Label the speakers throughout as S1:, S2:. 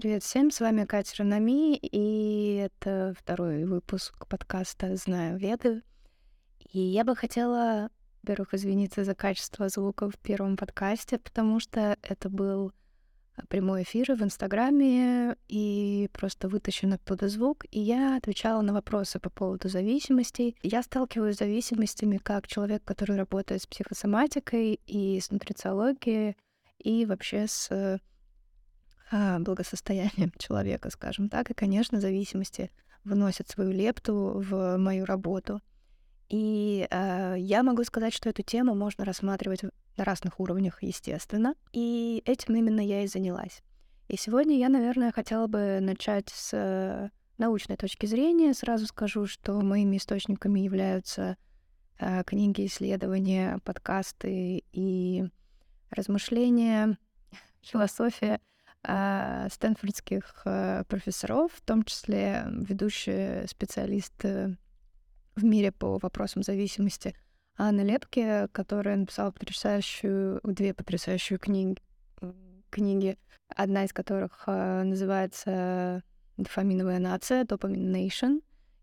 S1: Привет всем, с вами Катя Ранами, и это второй выпуск подкаста «Знаю, ведаю». И я бы хотела, во-первых, извиниться за качество звука в первом подкасте, потому что это был прямой эфир в Инстаграме, и просто вытащен оттуда звук, и я отвечала на вопросы по поводу зависимостей. Я сталкиваюсь с зависимостями как человек, который работает с психосоматикой и с нутрициологией, и вообще с а, благосостоянием человека, скажем так. И, конечно, зависимости вносят свою лепту в мою работу. И э, я могу сказать, что эту тему можно рассматривать на разных уровнях, естественно. И этим именно я и занялась. И сегодня я, наверное, хотела бы начать с научной точки зрения. Сразу скажу, что моими источниками являются э, книги, исследования, подкасты и размышления, философия стэнфордских э, профессоров, в том числе ведущие специалисты в мире по вопросам зависимости Анна Лепке, которая написала потрясающую, две потрясающие книги, книги, одна из которых э, называется «Дофаминовая нация», «Dopamine Nation»,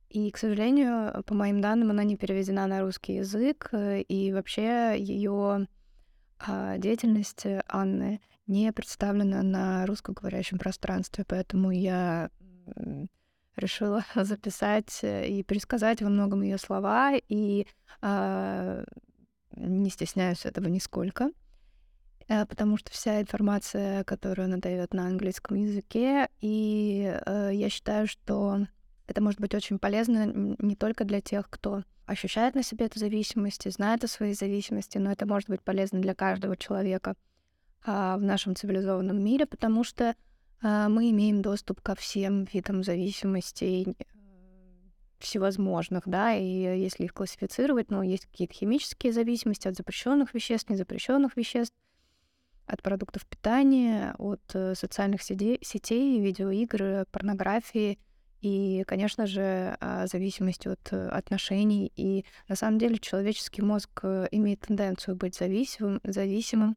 S1: и, к сожалению, по моим данным, она не переведена на русский язык, э, и вообще ее а, деятельность Анны не представлена на русскоговорящем пространстве, поэтому я решила записать э, и пересказать во многом ее слова, и э, не стесняюсь этого нисколько, э, потому что вся информация, которую она дает на английском языке, и э, я считаю, что это может быть очень полезно не только для тех, кто ощущает на себе эту зависимость и знает о своей зависимости, но это может быть полезно для каждого человека в нашем цивилизованном мире, потому что а, мы имеем доступ ко всем видам зависимостей э, всевозможных, да, и если их классифицировать, ну, есть какие-то химические зависимости от запрещенных веществ, незапрещенных веществ, от продуктов питания, от э, социальных сетей, видеоигр, порнографии и, конечно же, а, зависимости от э, отношений. И на самом деле человеческий мозг имеет тенденцию быть зависимым, зависимым.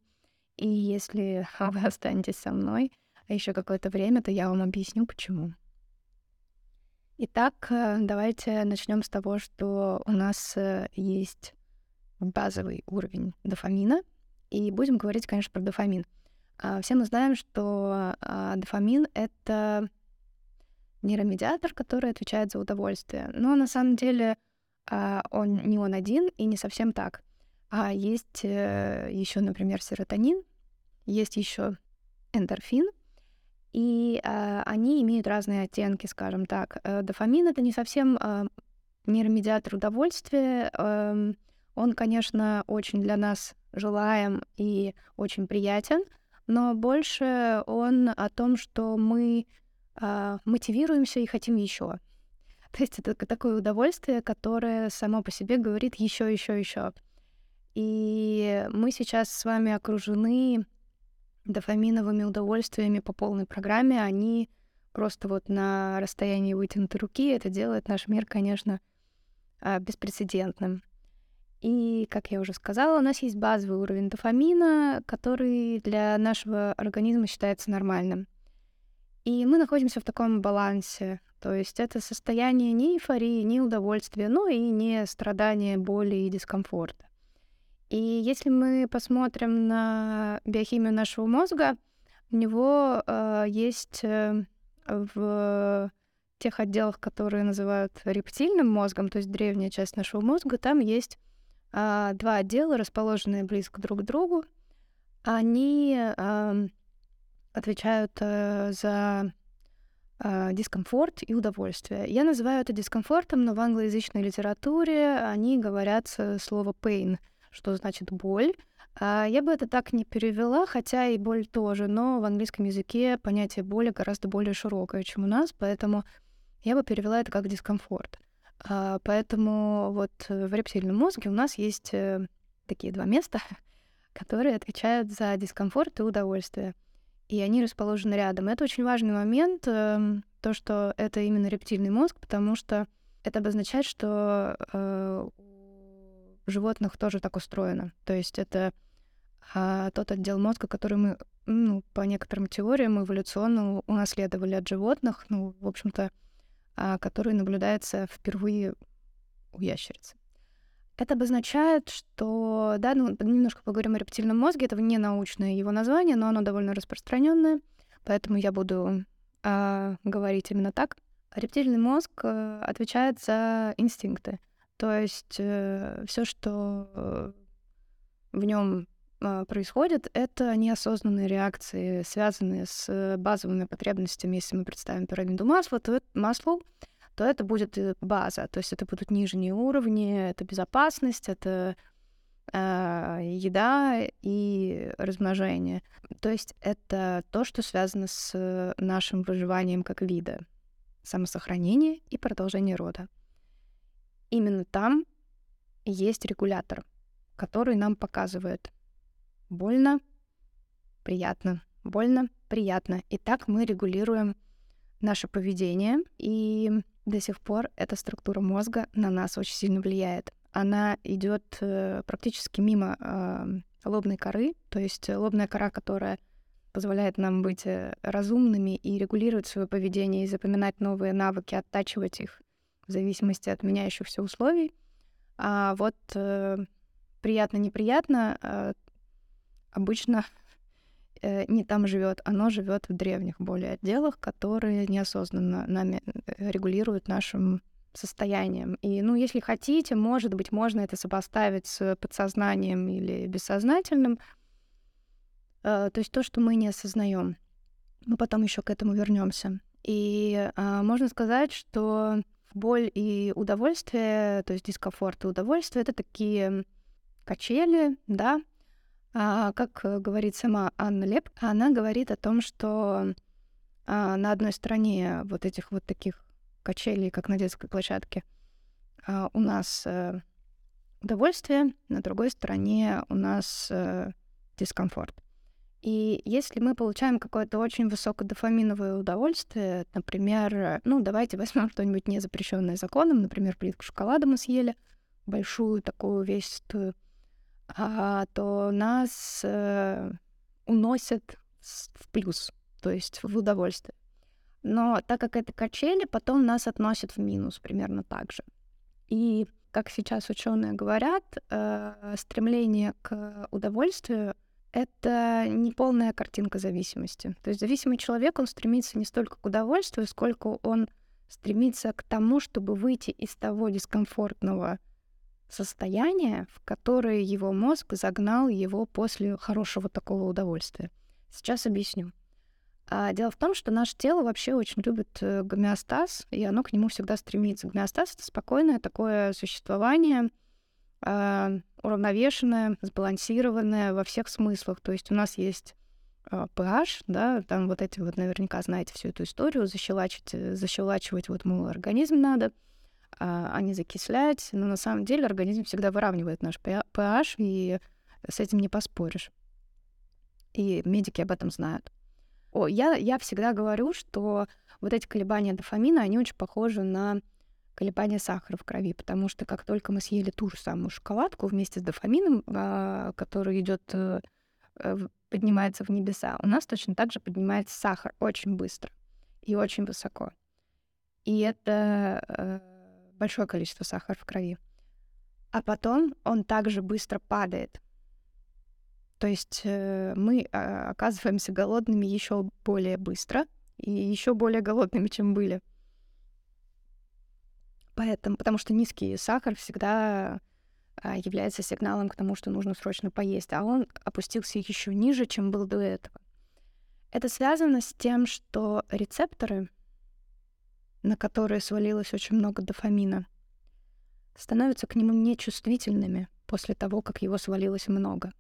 S1: И если вы останетесь со мной, а еще какое-то время, то я вам объясню, почему. Итак, э, давайте начнем с того, что у нас э, есть базовый уровень дофамина, и будем говорить, конечно, про дофамин. А, все мы знаем, что а, дофамин — это нейромедиатор, который отвечает за удовольствие. Но на самом деле он не он один и не совсем так. А есть э, еще, например, серотонин, есть еще эндорфин, и э, они имеют разные оттенки, скажем так. Э, дофамин это не совсем э, нейромедиатор удовольствия. Э, он, конечно, очень для нас желаем и очень приятен, но больше он о том, что мы э, мотивируемся и хотим еще. То есть это такое удовольствие, которое само по себе говорит еще, еще, еще. И мы сейчас с вами окружены дофаминовыми удовольствиями по полной программе, они просто вот на расстоянии вытянутой руки. Это делает наш мир, конечно, а, беспрецедентным. И, как я уже сказала, у нас есть базовый уровень дофамина, который для нашего организма считается нормальным. И мы находимся в таком балансе. То есть это состояние не эйфории, не удовольствия, но и не страдания, боли и дискомфорта. И если мы посмотрим на биохимию нашего мозга, у него э, есть э, в тех отделах, которые называют рептильным мозгом, то есть древняя часть нашего мозга, там есть э, два отдела, расположенные близко друг к другу. Они э, отвечают э, за э, дискомфорт и удовольствие. Я называю это дискомфортом, но в англоязычной литературе они говорят слово pain — что значит боль. А, я бы это так не перевела, хотя и боль тоже, но в английском языке понятие боли гораздо более широкое, чем у нас, поэтому я бы перевела это как дискомфорт. А, поэтому вот в рептильном мозге у нас есть э, такие два места, которые отвечают за дискомфорт и удовольствие. И они расположены рядом. Это очень важный момент, эм, то, что это именно рептильный мозг, потому что это обозначает, что э, животных тоже так устроено. То есть это а, тот отдел мозга, который мы ну, по некоторым теориям эволюционно унаследовали от животных, ну, в общем-то, а, который наблюдается впервые у ящерицы. Это обозначает, что, да, ну, немножко поговорим о рептильном мозге, это не научное его название, но оно довольно распространенное, поэтому я буду э, говорить именно так. Рептильный мозг э, отвечает за инстинкты, то есть э, все, что э, в нем э, происходит, это неосознанные реакции, связанные с базовыми потребностями. Если мы представим пирамиду масла, то это, маслу, то это будет база, то есть это будут нижние уровни, это безопасность, это э, еда и размножение. То есть это то, что связано с нашим выживанием как вида, самосохранение и продолжение рода. Именно там есть регулятор, который нам показывает больно, приятно, больно, приятно. И так мы регулируем наше поведение, и до сих пор эта структура мозга на нас очень сильно влияет. Она идет э, практически мимо э, лобной коры, то есть лобная кора, которая позволяет нам быть э, разумными и регулировать свое поведение и запоминать новые навыки, оттачивать их в зависимости от меняющихся условий. А вот э, приятно-неприятно э, обычно Э, не там живет, оно живет в древних более отделах, которые неосознанно нами э, регулируют нашим состоянием. И, ну, если хотите, может быть, можно это сопоставить с подсознанием или бессознательным. Э, то есть то, что мы не осознаем. Мы потом еще к этому вернемся. И э, можно сказать, что боль и удовольствие, то есть дискомфорт и удовольствие, это такие качели, да, а, как э, говорит сама Анна Леп, она говорит о том, что а, на одной стороне вот этих вот таких качелей, как на детской площадке, а, у нас а, удовольствие, на другой стороне у нас а, дискомфорт. И если мы получаем какое-то очень высокодофаминовое удовольствие, например, ну, давайте возьмем что-нибудь не запрещенное законом, например, плитку шоколада мы съели, большую такую весистую, а, то нас э, уносят в плюс, то есть в удовольствие. Но так как это качели, потом нас относят в минус примерно так же. И как сейчас ученые говорят, э, стремление к удовольствию это не полная картинка зависимости. То есть зависимый человек, он стремится не столько к удовольствию, сколько он стремится к тому, чтобы выйти из того дискомфортного состояние, в которое его мозг загнал его после хорошего такого удовольствия. Сейчас объясню. А дело в том, что наше тело вообще очень любит э, гомеостаз, и оно к нему всегда стремится. Гомеостаз — это спокойное такое существование, э, уравновешенное, сбалансированное во всех смыслах. То есть у нас есть э, pH, да, там вот эти вот наверняка знаете всю эту историю, защелачивать, э, защелачивать вот, мол, организм надо — а, а не закислять. Но на самом деле организм всегда выравнивает наш pH, и с этим не поспоришь. И медики об этом знают. О, я, я всегда говорю, что вот эти колебания дофамина, они очень похожи на колебания сахара в крови, потому что как только мы съели ту же самую шоколадку вместе с дофамином, а, который идет э, поднимается в небеса, у нас точно так же поднимается сахар очень быстро и очень высоко. И это э, большое количество сахара в крови. А потом он также быстро падает. То есть э, мы э, оказываемся голодными еще более быстро и еще более голодными, чем были. Поэтому, потому что низкий сахар всегда э, является сигналом к тому, что нужно срочно поесть, а он опустился еще ниже, чем был до этого. Это связано с тем, что рецепторы на которые свалилось очень много дофамина, становятся к нему нечувствительными после того, как его свалилось много.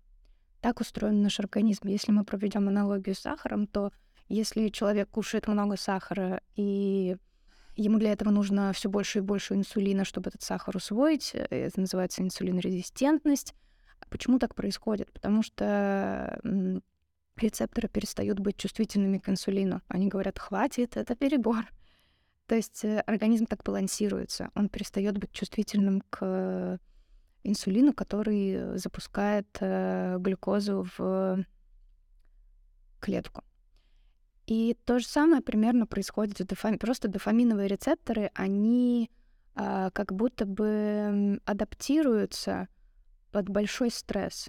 S1: Так устроен наш организм. Если мы проведем аналогию с сахаром, то если человек кушает много сахара и ему для этого нужно все больше и больше инсулина, чтобы этот сахар усвоить, это называется инсулинорезистентность. Почему так происходит? Потому что рецепторы перестают быть чувствительными к инсулину. Они говорят, хватит, это перебор. То есть э, организм так балансируется, он перестает быть чувствительным к инсулину, который запускает э, глюкозу в клетку. И то же самое примерно происходит с дофамином. Просто дофаминовые рецепторы, они а, как будто бы адаптируются под большой стресс.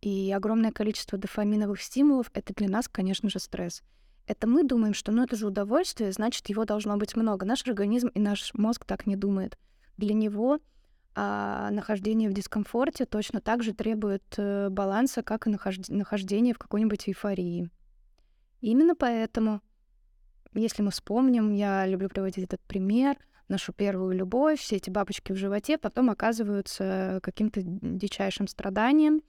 S1: И огромное количество дофаминовых стимулов — это для нас, конечно же, стресс. Это мы думаем, что ну это же удовольствие, значит, его должно быть много. Наш организм и наш мозг так не думает. Для него а нахождение в дискомфорте точно так же требует э, баланса, как и нахожд... нахождение в какой-нибудь эйфории. Именно поэтому, если мы вспомним, я люблю приводить этот пример, нашу первую любовь, все эти бабочки в животе потом оказываются каким-то дичайшим страданием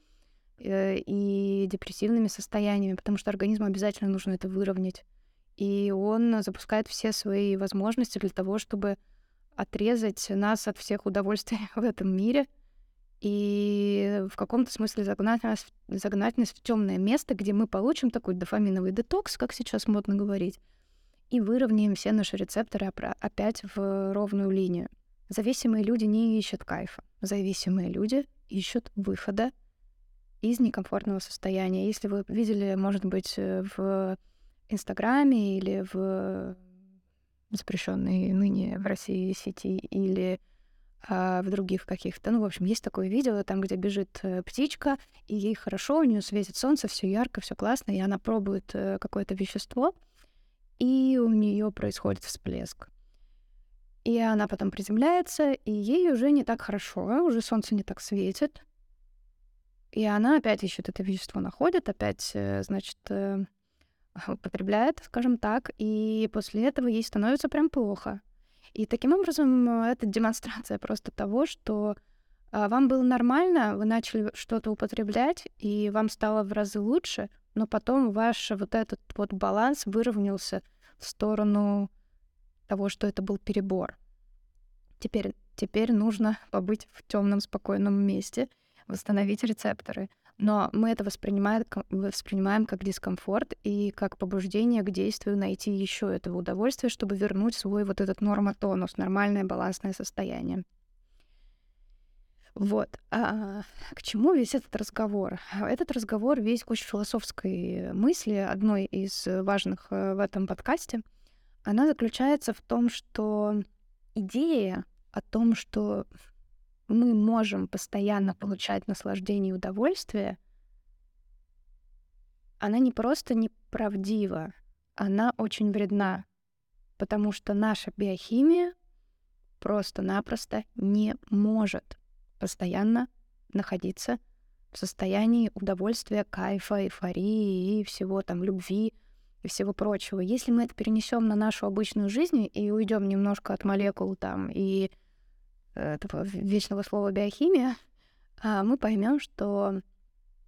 S1: э, и депрессивными состояниями, потому что организму обязательно нужно это выровнять. И он запускает все свои возможности для того, чтобы отрезать нас от всех удовольствий в этом мире и в каком-то смысле загнать нас, загнать нас в темное место, где мы получим такой дофаминовый детокс, как сейчас модно говорить, и выровняем все наши рецепторы опять в ровную линию. Зависимые люди не ищут кайфа. Зависимые люди ищут выхода из некомфортного состояния. Если вы видели, может быть, э, в Инстаграме или в запрещенной ныне в России сети или а, в других каких-то. Ну, в общем, есть такое видео, там, где бежит э, птичка, и ей хорошо, у нее светит солнце, все ярко, все классно, и она пробует э, какое-то вещество, и у нее происходит всплеск. И она потом приземляется, и ей уже не так хорошо, уже солнце не так светит. И она опять ищет это вещество, находит, опять, э, значит, употребляет, скажем так, и после этого ей становится прям плохо. И таким образом э, это демонстрация просто того, что а, вам было нормально, вы начали что-то употреблять, и вам стало в разы лучше, но потом ваш вот этот вот баланс выровнялся в сторону того, что это был перебор. Теперь, теперь нужно побыть в темном, спокойном месте, восстановить рецепторы — но мы это воспринимаем, воспринимаем как дискомфорт и как побуждение к действию найти еще этого удовольствия, чтобы вернуть свой вот этот нормотонус, нормальное балансное состояние. Вот. А к чему весь этот разговор? Этот разговор весь куча философской мысли, одной из важных э, в этом подкасте. Она заключается в том, что идея о том, что мы можем постоянно получать наслаждение и удовольствие, она не просто неправдива, она очень вредна, потому что наша биохимия просто-напросто не может постоянно находиться в состоянии удовольствия, кайфа, эйфории и всего там любви и всего прочего. Если мы это перенесем на нашу обычную жизнь и уйдем немножко от молекул там и этого вечного слова биохимия, а мы поймем, что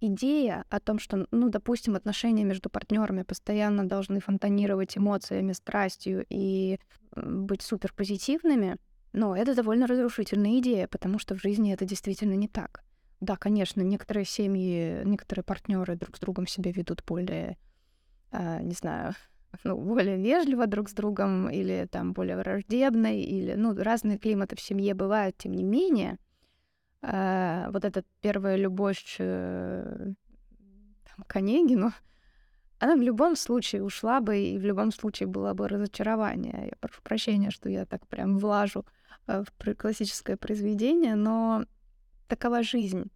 S1: идея о том, что, ну, допустим, отношения между партнерами постоянно должны фонтанировать эмоциями, страстью и быть супер позитивными, но это довольно разрушительная идея, потому что в жизни это действительно не так. Да, конечно, некоторые семьи, некоторые партнеры друг с другом себя ведут более, а, не знаю, ну, более вежливо друг с другом или там более враждебно, или, ну, разные климаты в семье бывают, тем не менее, э, вот эта первая любовь э, там, к Онегину, она в любом случае ушла бы, и в любом случае было бы разочарование. Я прошу прощения, что я так прям влажу э, в классическое произведение, но такова жизнь.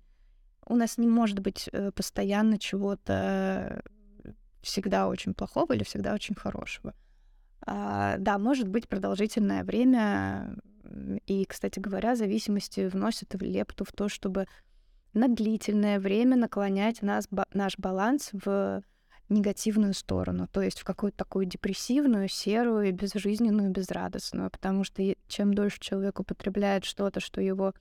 S1: У нас не может быть э, постоянно чего-то всегда очень плохого или всегда очень хорошего. А, да, может быть продолжительное время, и, кстати говоря, зависимости вносят лепту в то, чтобы на длительное время наклонять нас, наш баланс в негативную сторону, то есть в какую-то такую депрессивную, серую, безжизненную, безрадостную, потому что чем дольше человек употребляет что-то, что его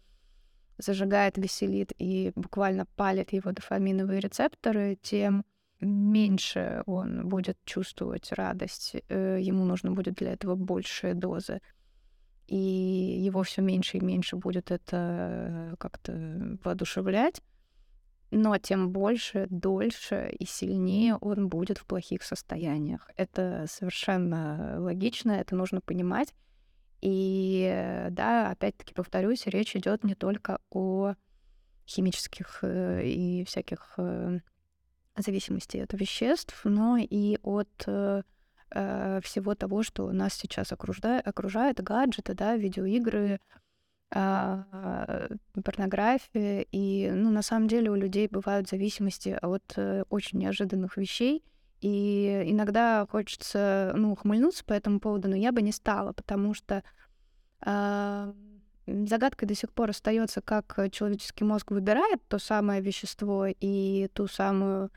S1: зажигает, веселит и буквально палит его дофаминовые рецепторы, тем меньше он будет чувствовать радость, э, ему нужно будет для этого большие дозы. И его все меньше и меньше будет это как-то воодушевлять. Но тем больше, дольше и сильнее он будет в плохих состояниях. Это совершенно логично, это нужно понимать. И да, опять-таки повторюсь, речь идет не только о химических э, и всяких э, зависимости от веществ, но и от э, э, всего того, что нас сейчас окружает, окружает гаджеты, да, видеоигры, э, порнография. И, ну, на самом деле у людей бывают зависимости от э, очень неожиданных вещей. И иногда хочется, ну, ухмыльнуться по этому поводу, но я бы не стала, потому что э, загадкой до сих пор остается, как человеческий мозг выбирает то самое вещество и ту самую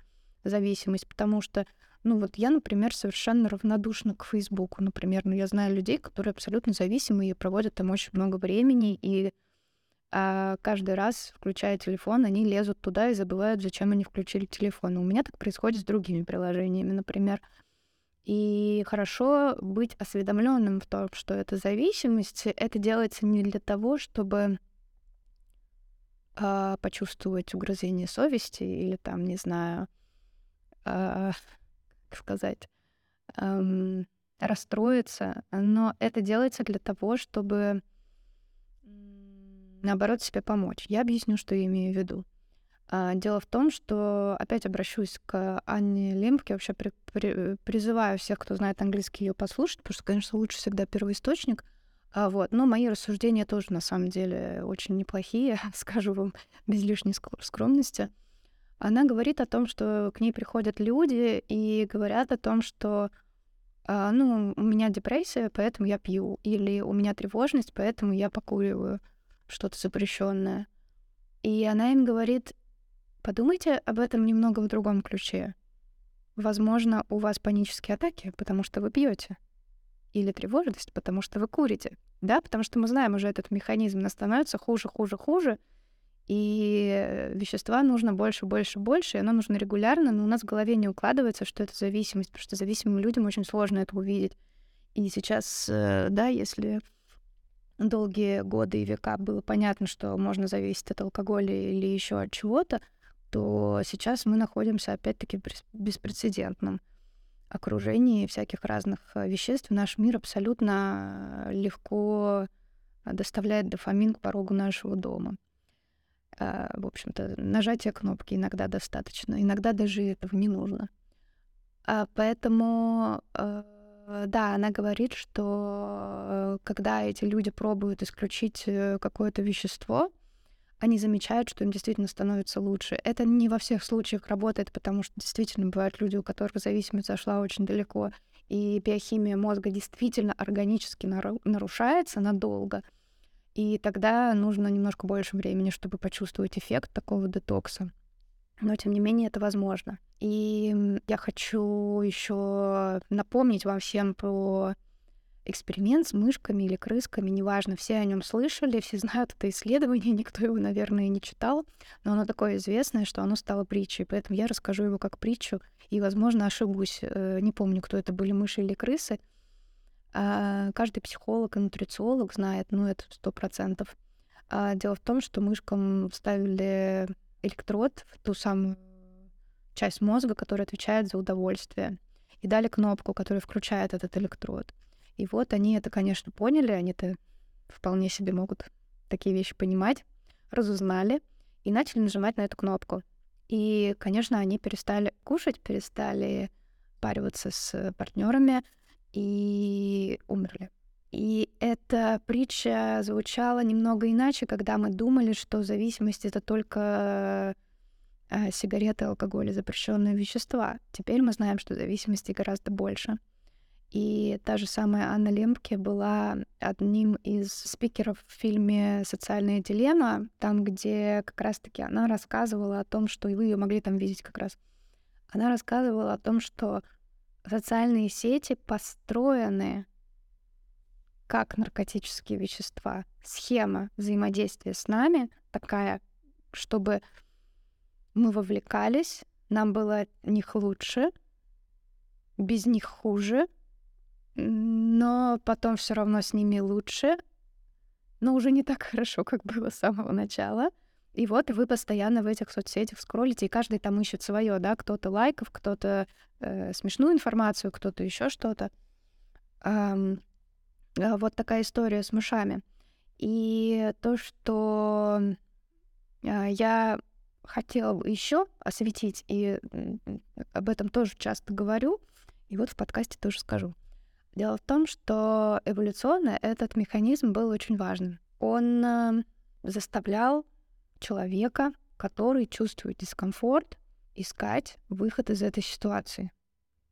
S1: зависимость, потому что, ну вот я, например, совершенно равнодушна к Фейсбуку, например, но я знаю людей, которые абсолютно зависимы и проводят там очень много времени, и а каждый раз, включая телефон, они лезут туда и забывают, зачем они включили телефон. У меня так происходит с другими приложениями, например. И хорошо быть осведомленным в том, что это зависимость. Это делается не для того, чтобы э, почувствовать угрызение совести или там, не знаю, как сказать, расстроиться, но это делается для того, чтобы наоборот себе помочь. Я объясню, что я имею в виду. А, дело в том, что опять обращусь к Анне Лемпке, вообще при, при, призываю всех, кто знает английский, ее послушать, потому что, конечно, лучше всегда первоисточник. А, вот. Но мои рассуждения тоже, на самом деле, очень неплохие, скажу вам без лишней скромности. Она говорит о том, что к ней приходят люди и говорят о том, что а, ну, у меня депрессия, поэтому я пью, или у меня тревожность, поэтому я покуриваю что-то запрещенное. И она им говорит, Подумайте об этом немного в другом ключе. Возможно, у вас панические атаки, потому что вы пьете. Или тревожность, потому что вы курите. Да, потому что мы знаем уже этот механизм, нас становится хуже, хуже, хуже, и вещества нужно больше, больше, больше, и оно нужно регулярно, но у нас в голове не укладывается, что это зависимость, потому что зависимым людям очень сложно это увидеть. И сейчас, э, да, если долгие годы и века было понятно, что можно зависеть от алкоголя или еще от чего-то, то сейчас мы находимся опять-таки в беспрецедентном окружении всяких разных э, веществ. Наш мир абсолютно легко доставляет дофамин к порогу нашего дома. Э, в общем-то, нажатие кнопки иногда достаточно, иногда даже этого не нужно. А поэтому, э, да, она говорит, что когда эти люди пробуют исключить какое-то вещество, они замечают, что им действительно становится лучше. Это не во всех случаях работает, потому что действительно бывают люди, у которых зависимость зашла очень далеко, и биохимия мозга действительно органически нарушается надолго. И тогда нужно немножко больше времени, чтобы почувствовать эффект такого детокса. Но тем не менее это возможно. И я хочу еще напомнить вам всем про эксперимент с мышками или крысками, неважно, все о нем слышали, все знают это исследование, никто его, наверное, не читал, но оно такое известное, что оно стало притчей, поэтому я расскажу его как притчу, и, возможно, ошибусь, э, не помню, кто это были, мыши или крысы. А каждый психолог и нутрициолог знает, ну, это сто процентов. А дело в том, что мышкам вставили электрод в ту самую часть мозга, которая отвечает за удовольствие, и дали кнопку, которая включает этот электрод. И вот они это, конечно, поняли, они-то вполне себе могут такие вещи понимать, разузнали и начали нажимать на эту кнопку. И, конечно, они перестали кушать, перестали париваться с партнерами и умерли. И эта притча звучала немного иначе, когда мы думали, что зависимость это только э, сигареты, алкоголь и запрещенные вещества. Теперь мы знаем, что зависимости гораздо больше. И та же самая Анна Лемпке была одним из спикеров в фильме «Социальная дилемма», там, где как раз-таки она рассказывала о том, что и вы ее могли там видеть как раз. Она рассказывала о том, что социальные сети построены как наркотические вещества. Схема взаимодействия с нами такая, чтобы мы вовлекались, нам было от них лучше, без них хуже — но потом все равно с ними лучше, но уже не так хорошо, как было с самого начала. И вот вы постоянно в этих соцсетях скроллите, и каждый там ищет свое, да, кто-то лайков, кто-то э, смешную информацию, кто-то еще что-то. Эм, вот такая история с мышами. И то, что э, я хотела еще осветить, и об этом тоже часто говорю, и вот в подкасте тоже скажу. Дело в том, что эволюционно этот механизм был очень важным. Он э, заставлял человека, который чувствует дискомфорт, искать выход из этой ситуации.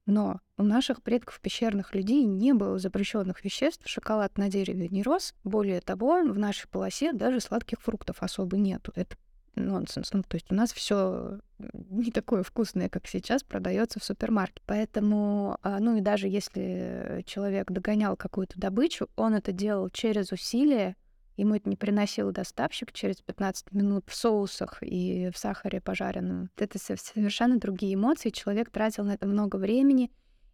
S1: Но у наших предков пещерных людей не было запрещенных веществ, шоколад на дереве не рос. Более того, в нашей полосе даже сладких фруктов особо нету. Это нонсенс. Ну, то есть у нас все не такое вкусное, как сейчас, продается в супермаркете. Поэтому, а, ну и даже если человек догонял какую-то добычу, он это делал через усилие, ему это не приносил доставщик через 15 минут в соусах и в сахаре пожаренном. Это совершенно другие эмоции. Человек тратил на это много времени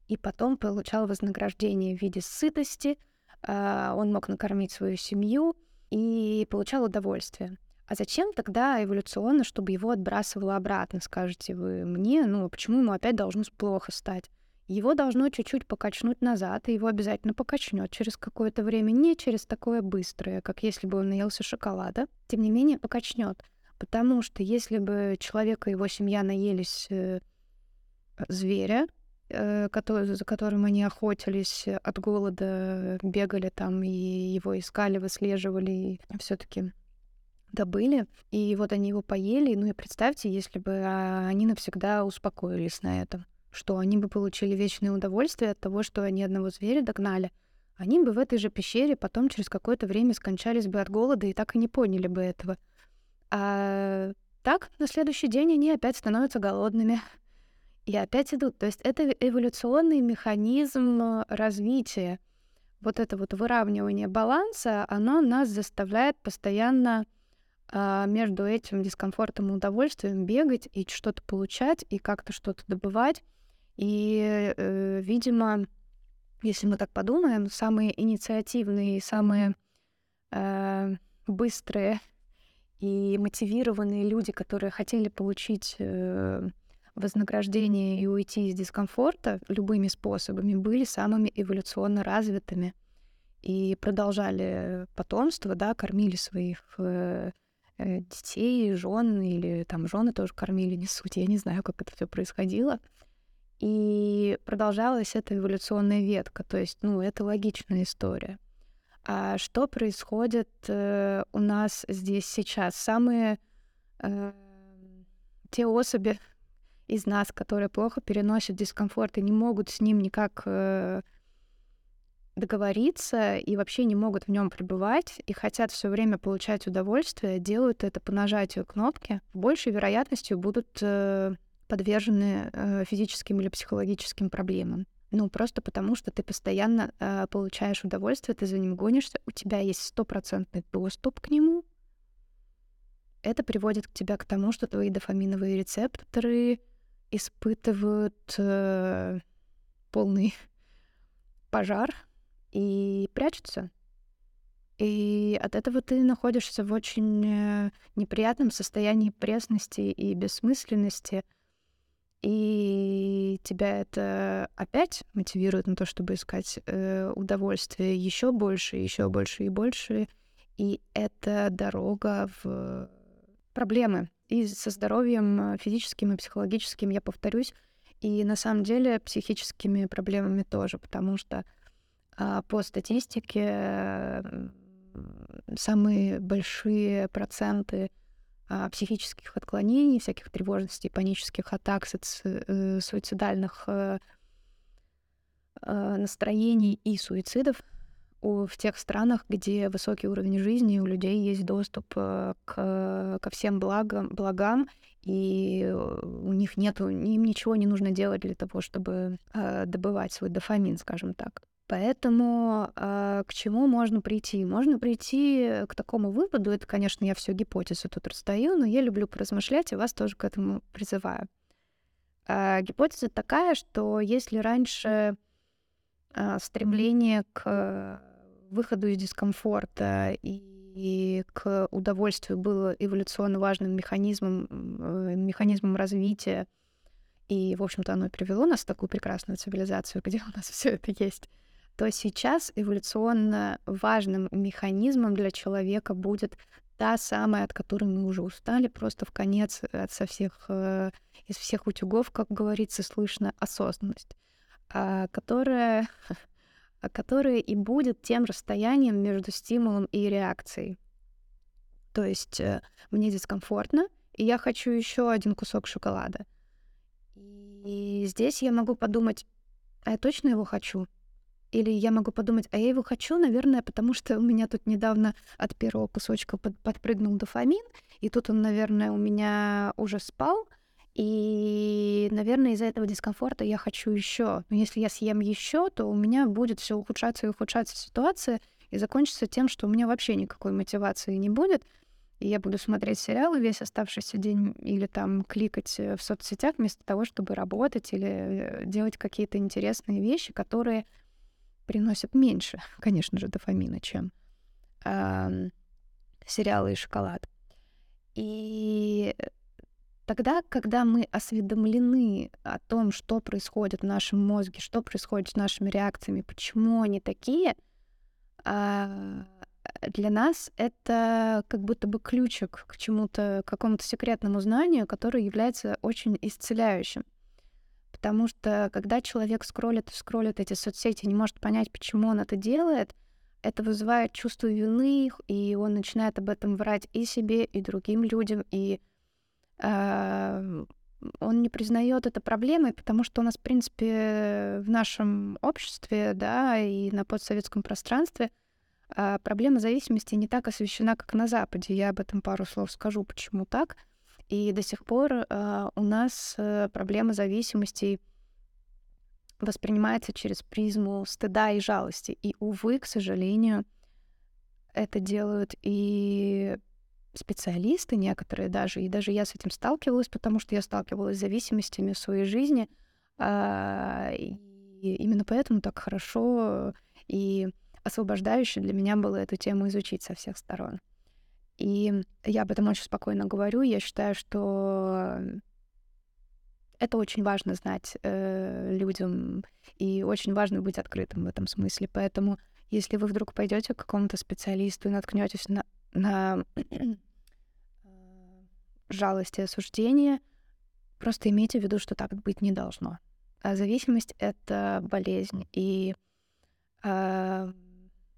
S1: и потом получал вознаграждение в виде сытости, а, он мог накормить свою семью и получал удовольствие. А зачем тогда эволюционно, чтобы его отбрасывало обратно, скажете вы мне? Ну, а почему ему опять должно плохо стать? Его должно чуть-чуть покачнуть назад, и его обязательно покачнет через какое-то время, не через такое быстрое, как если бы он наелся шоколада. Тем не менее, покачнет. Потому что если бы человек и его семья наелись э, зверя, э, который, за которым они охотились от голода, бегали там и его искали, выслеживали, и все-таки добыли, и вот они его поели. Ну и представьте, если бы а, они навсегда успокоились на этом, что они бы получили вечное удовольствие от того, что они одного зверя догнали. Они бы в этой же пещере потом через какое-то время скончались бы от голода и так и не поняли бы этого. А так, на следующий день они опять становятся голодными. И опять идут. То есть это эволюционный механизм развития. Вот это вот выравнивание баланса, оно нас заставляет постоянно а, между этим дискомфортом и удовольствием бегать и что-то получать, и как-то что-то добывать. И, э, видимо, если мы так подумаем, самые инициативные, самые э, быстрые и мотивированные люди, которые хотели получить э, вознаграждение и уйти из дискомфорта любыми способами, были самыми эволюционно развитыми и продолжали потомство, да, кормили своих э, Э, детей, жен или там жены тоже кормили, не суть, я не знаю, как это все происходило. И продолжалась эта эволюционная ветка, то есть, ну, это логичная история. А что происходит э, у нас здесь сейчас? Самые э, те особи из нас, которые плохо переносят дискомфорт и не могут с ним никак э, договориться и вообще не могут в нем пребывать и хотят все время получать удовольствие, делают это по нажатию кнопки, большей вероятностью будут э, подвержены э, физическим или психологическим проблемам. Ну, просто потому, что ты постоянно э, получаешь удовольствие, ты за ним гонишься, у тебя есть стопроцентный доступ к нему. Это приводит к тебя к тому, что твои дофаминовые рецепторы испытывают э, полный пожар, и прячутся. И от этого ты находишься в очень э, неприятном состоянии пресности и бессмысленности. И тебя это опять мотивирует на то, чтобы искать э, удовольствие еще больше, еще больше и больше. И это дорога в проблемы. И со здоровьем э, физическим и психологическим, я повторюсь, и на самом деле психическими проблемами тоже, потому что а, по статистике самые большие проценты психических отклонений, всяких тревожностей, панических атак, э, суицидальных э, а, настроений и суицидов в тех странах, где высокий уровень жизни, у людей есть доступ э, к, ко всем благам, благам, и у них нету, им ничего не нужно делать для того, чтобы добывать свой дофамин, скажем так. Поэтому э, к чему можно прийти? Можно прийти к такому выводу, это, конечно, я все гипотезы тут расстаю, но я люблю поразмышлять и вас тоже к этому призываю. Э, гипотеза такая, что если раньше э, стремление к выходу из дискомфорта и, и к удовольствию было эволюционно важным механизмом, э, механизмом развития, и, в общем-то, оно привело нас в такую прекрасную цивилизацию, где у нас все это есть, то сейчас эволюционно важным механизмом для человека будет та самая, от которой мы уже устали, просто в конец от со всех, э, из всех утюгов, как говорится, слышно осознанность, а, которая, которая и будет тем расстоянием между стимулом и реакцией. То есть э, мне дискомфортно, и я хочу еще один кусок шоколада. И здесь я могу подумать, а я точно его хочу? Или я могу подумать, а я его хочу, наверное, потому что у меня тут недавно от первого кусочка под, подпрыгнул дофамин, и тут он, наверное, у меня уже спал, и, наверное, из-за этого дискомфорта я хочу еще. Но если я съем еще, то у меня будет все ухудшаться и ухудшаться ситуация, и закончится тем, что у меня вообще никакой мотивации не будет, и я буду смотреть сериалы весь оставшийся день или там кликать э, в соцсетях вместо того, чтобы работать или э, делать какие-то интересные вещи, которые приносят меньше, конечно же, дофамина, чем э, сериалы и шоколад. И тогда, когда мы осведомлены о том, что происходит в нашем мозге, что происходит с нашими реакциями, почему они такие, э, для нас это как будто бы ключик к чему-то, к какому-то секретному знанию, которое является очень исцеляющим. Потому что когда человек скроллит и скроллит эти соцсети, не может понять, почему он это делает, это вызывает чувство вины, и он начинает об этом врать и себе, и другим людям, и э, он не признает это проблемой, потому что у нас, в принципе, в нашем обществе, да, и на постсоветском пространстве — а проблема зависимости не так освещена, как на Западе. Я об этом пару слов скажу, почему так. И до сих пор а, у нас а, проблема зависимости воспринимается через призму стыда и жалости. И, увы, к сожалению, это делают и специалисты некоторые даже, и даже я с этим сталкивалась, потому что я сталкивалась с зависимостями в своей жизни, а, и именно поэтому так хорошо и освобождающе для меня было эту тему изучить со всех сторон. И я об этом очень спокойно говорю. Я считаю, что это очень важно знать э, людям, и очень важно быть открытым в этом смысле. Поэтому, если вы вдруг пойдете к какому-то специалисту и наткнетесь на, на э, жалость и осуждение, просто имейте в виду, что так быть не должно. А зависимость — это болезнь, и э,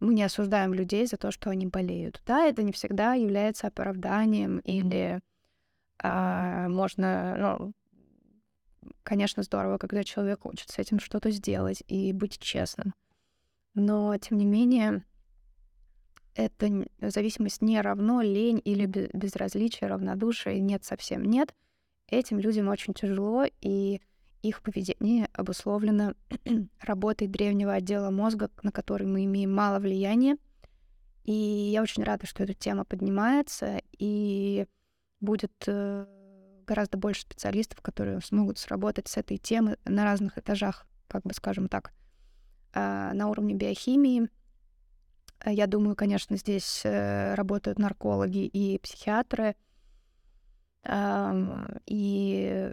S1: мы не осуждаем людей за то, что они болеют. Да, это не всегда является оправданием или а, можно, ну, конечно, здорово, когда человек хочет с этим что-то сделать и быть честным. Но, тем не менее, эта зависимость не равно лень или безразличие, равнодушие. Нет, совсем нет. Этим людям очень тяжело, и их поведение обусловлено работой древнего отдела мозга, на который мы имеем мало влияния. И я очень рада, что эта тема поднимается, и будет э, гораздо больше специалистов, которые смогут сработать с этой темой на разных этажах, как бы скажем так, а, на уровне биохимии. Я думаю, конечно, здесь э, работают наркологи и психиатры, и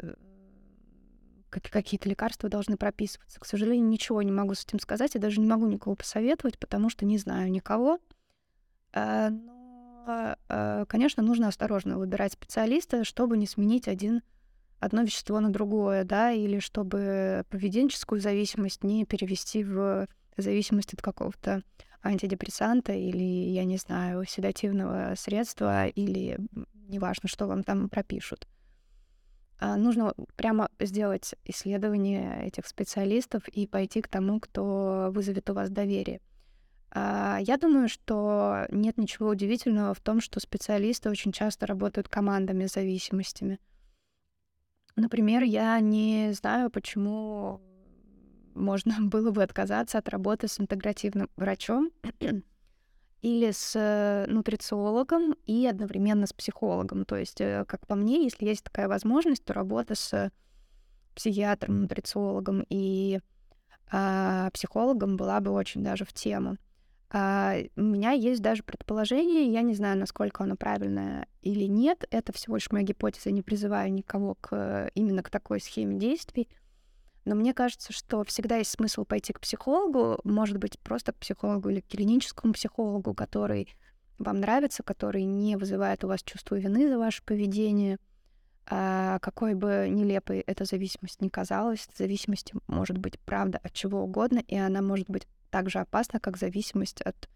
S1: какие-то лекарства должны прописываться. К сожалению, ничего не могу с этим сказать, я даже не могу никого посоветовать, потому что не знаю никого. А, но, а, конечно, нужно осторожно выбирать специалиста, чтобы не сменить один, одно вещество на другое, да, или чтобы поведенческую зависимость не перевести в зависимость от какого-то антидепрессанта или, я не знаю, седативного средства, или неважно, что вам там пропишут. А, нужно прямо сделать исследование этих специалистов и пойти к тому, кто вызовет у вас доверие. А, я думаю, что нет ничего удивительного в том, что специалисты очень часто работают командами с зависимостями. Например, я не знаю, почему можно было бы отказаться от работы с интегративным врачом, или с э, нутрициологом и одновременно с психологом. То есть, э, как по мне, если есть такая возможность, то работа с психиатром, нутрициологом и а, психологом была бы очень даже в тему. А, у меня есть даже предположение, я не знаю, насколько оно правильное или нет, это всего лишь моя гипотеза, не призываю никого к, именно к такой схеме действий. Но мне кажется, что всегда есть смысл пойти к психологу, может быть, просто к психологу или к клиническому психологу, который вам нравится, который не вызывает у вас чувство вины за ваше поведение. А какой бы нелепой эта зависимость ни казалась, зависимость может быть, правда, от чего угодно, и она может быть так же опасна, как зависимость от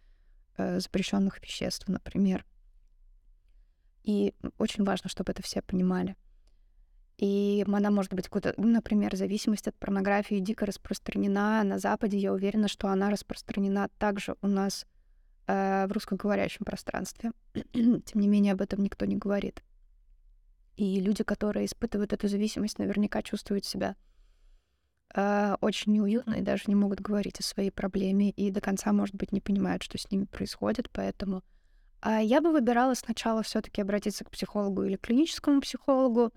S1: э, запрещенных веществ, например. И очень важно, чтобы это все понимали. И она может быть какой-то, ну, например, зависимость от порнографии дико распространена на Западе. Я уверена, что она распространена также у нас э, в русскоговорящем пространстве. Тем не менее, об этом никто не говорит. И люди, которые испытывают эту зависимость, наверняка чувствуют себя э, очень неуютно и даже не могут говорить о своей проблеме и до конца, может быть, не понимают, что с ними происходит. Поэтому э, я бы выбирала сначала все-таки обратиться к психологу или клиническому психологу,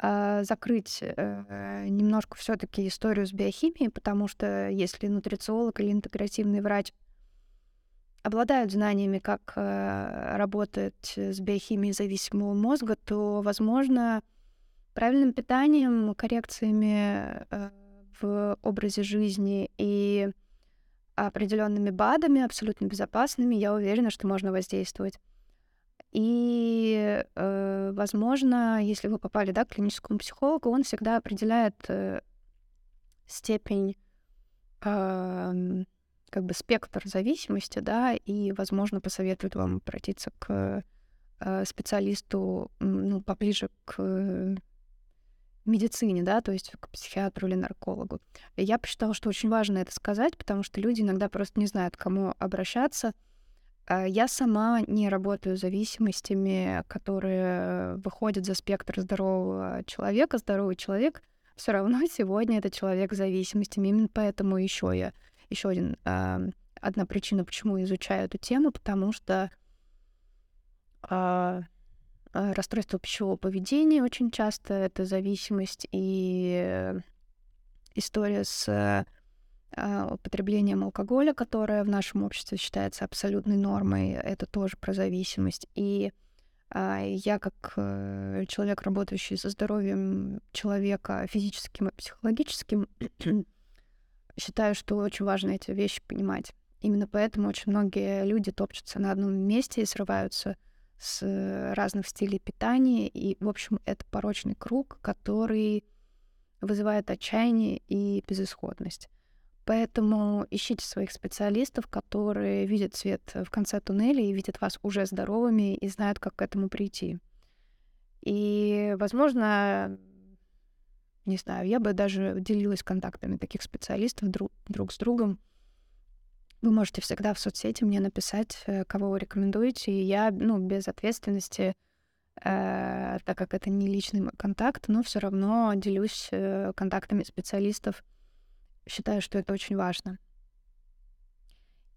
S1: закрыть э, немножко все-таки историю с биохимией, потому что если нутрициолог или интегративный врач обладают знаниями, как э, работать с биохимией зависимого мозга, то, возможно, правильным питанием, коррекциями э, в образе жизни и определенными БАДами, абсолютно безопасными, я уверена, что можно воздействовать. И, э, возможно, если вы попали да, к клиническому психологу, он всегда определяет э, степень, э, как бы спектр зависимости, да, и, возможно, посоветует вам обратиться к э, специалисту ну, поближе к медицине, да, то есть к психиатру или наркологу. Я посчитала, что очень важно это сказать, потому что люди иногда просто не знают, к кому обращаться, я сама не работаю с зависимостями, которые выходят за спектр здорового человека. Здоровый человек все равно сегодня это человек с зависимостями. Именно поэтому еще я еще один а, одна причина, почему изучаю эту тему, потому что а, расстройство пищевого поведения очень часто это зависимость и история с употреблением алкоголя, которое в нашем обществе считается абсолютной нормой, это тоже про зависимость. И а, я как э, человек, работающий со здоровьем человека физическим и психологическим, считаю, что очень важно эти вещи понимать. Именно поэтому очень многие люди топчутся на одном месте и срываются с разных стилей питания. И, в общем, это порочный круг, который вызывает отчаяние и безысходность. Поэтому ищите своих специалистов, которые видят свет в конце туннеля и видят вас уже здоровыми и знают, как к этому прийти. И, возможно, не знаю, я бы даже делилась контактами таких специалистов друг, друг с другом. Вы можете всегда в соцсети мне написать, э, кого вы рекомендуете, и я, ну, без ответственности, э, так как это не личный контакт, но все равно делюсь э, контактами специалистов, считаю, что это очень важно.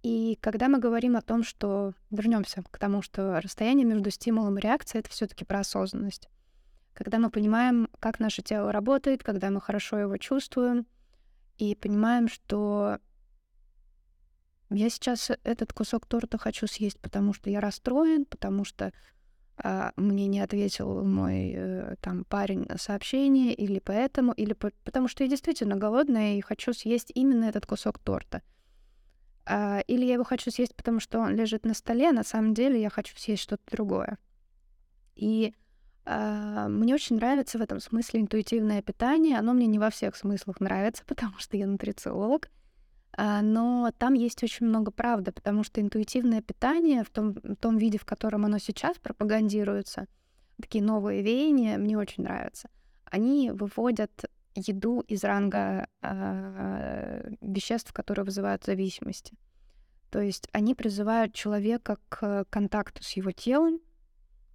S1: И когда мы говорим о том, что вернемся к тому, что расстояние между стимулом и реакцией это все-таки про осознанность. Когда мы понимаем, как наше тело работает, когда мы хорошо его чувствуем, и понимаем, что я сейчас этот кусок торта хочу съесть, потому что я расстроен, потому что мне не ответил мой э, там парень на сообщение, или поэтому, или по потому что я действительно голодная и хочу съесть именно этот кусок торта. А, или я его хочу съесть, потому что он лежит на столе, а на самом деле я хочу съесть что-то другое. И а, мне очень нравится в этом смысле интуитивное питание. Оно мне не во всех смыслах нравится, потому что я нутрициолог. А, но там есть очень много правды, потому что интуитивное питание в том, в том виде, в котором оно сейчас пропагандируется, такие новые веяния, мне очень нравятся. Они выводят еду из ранга э, веществ, которые вызывают зависимости. То есть они призывают человека к контакту с его телом,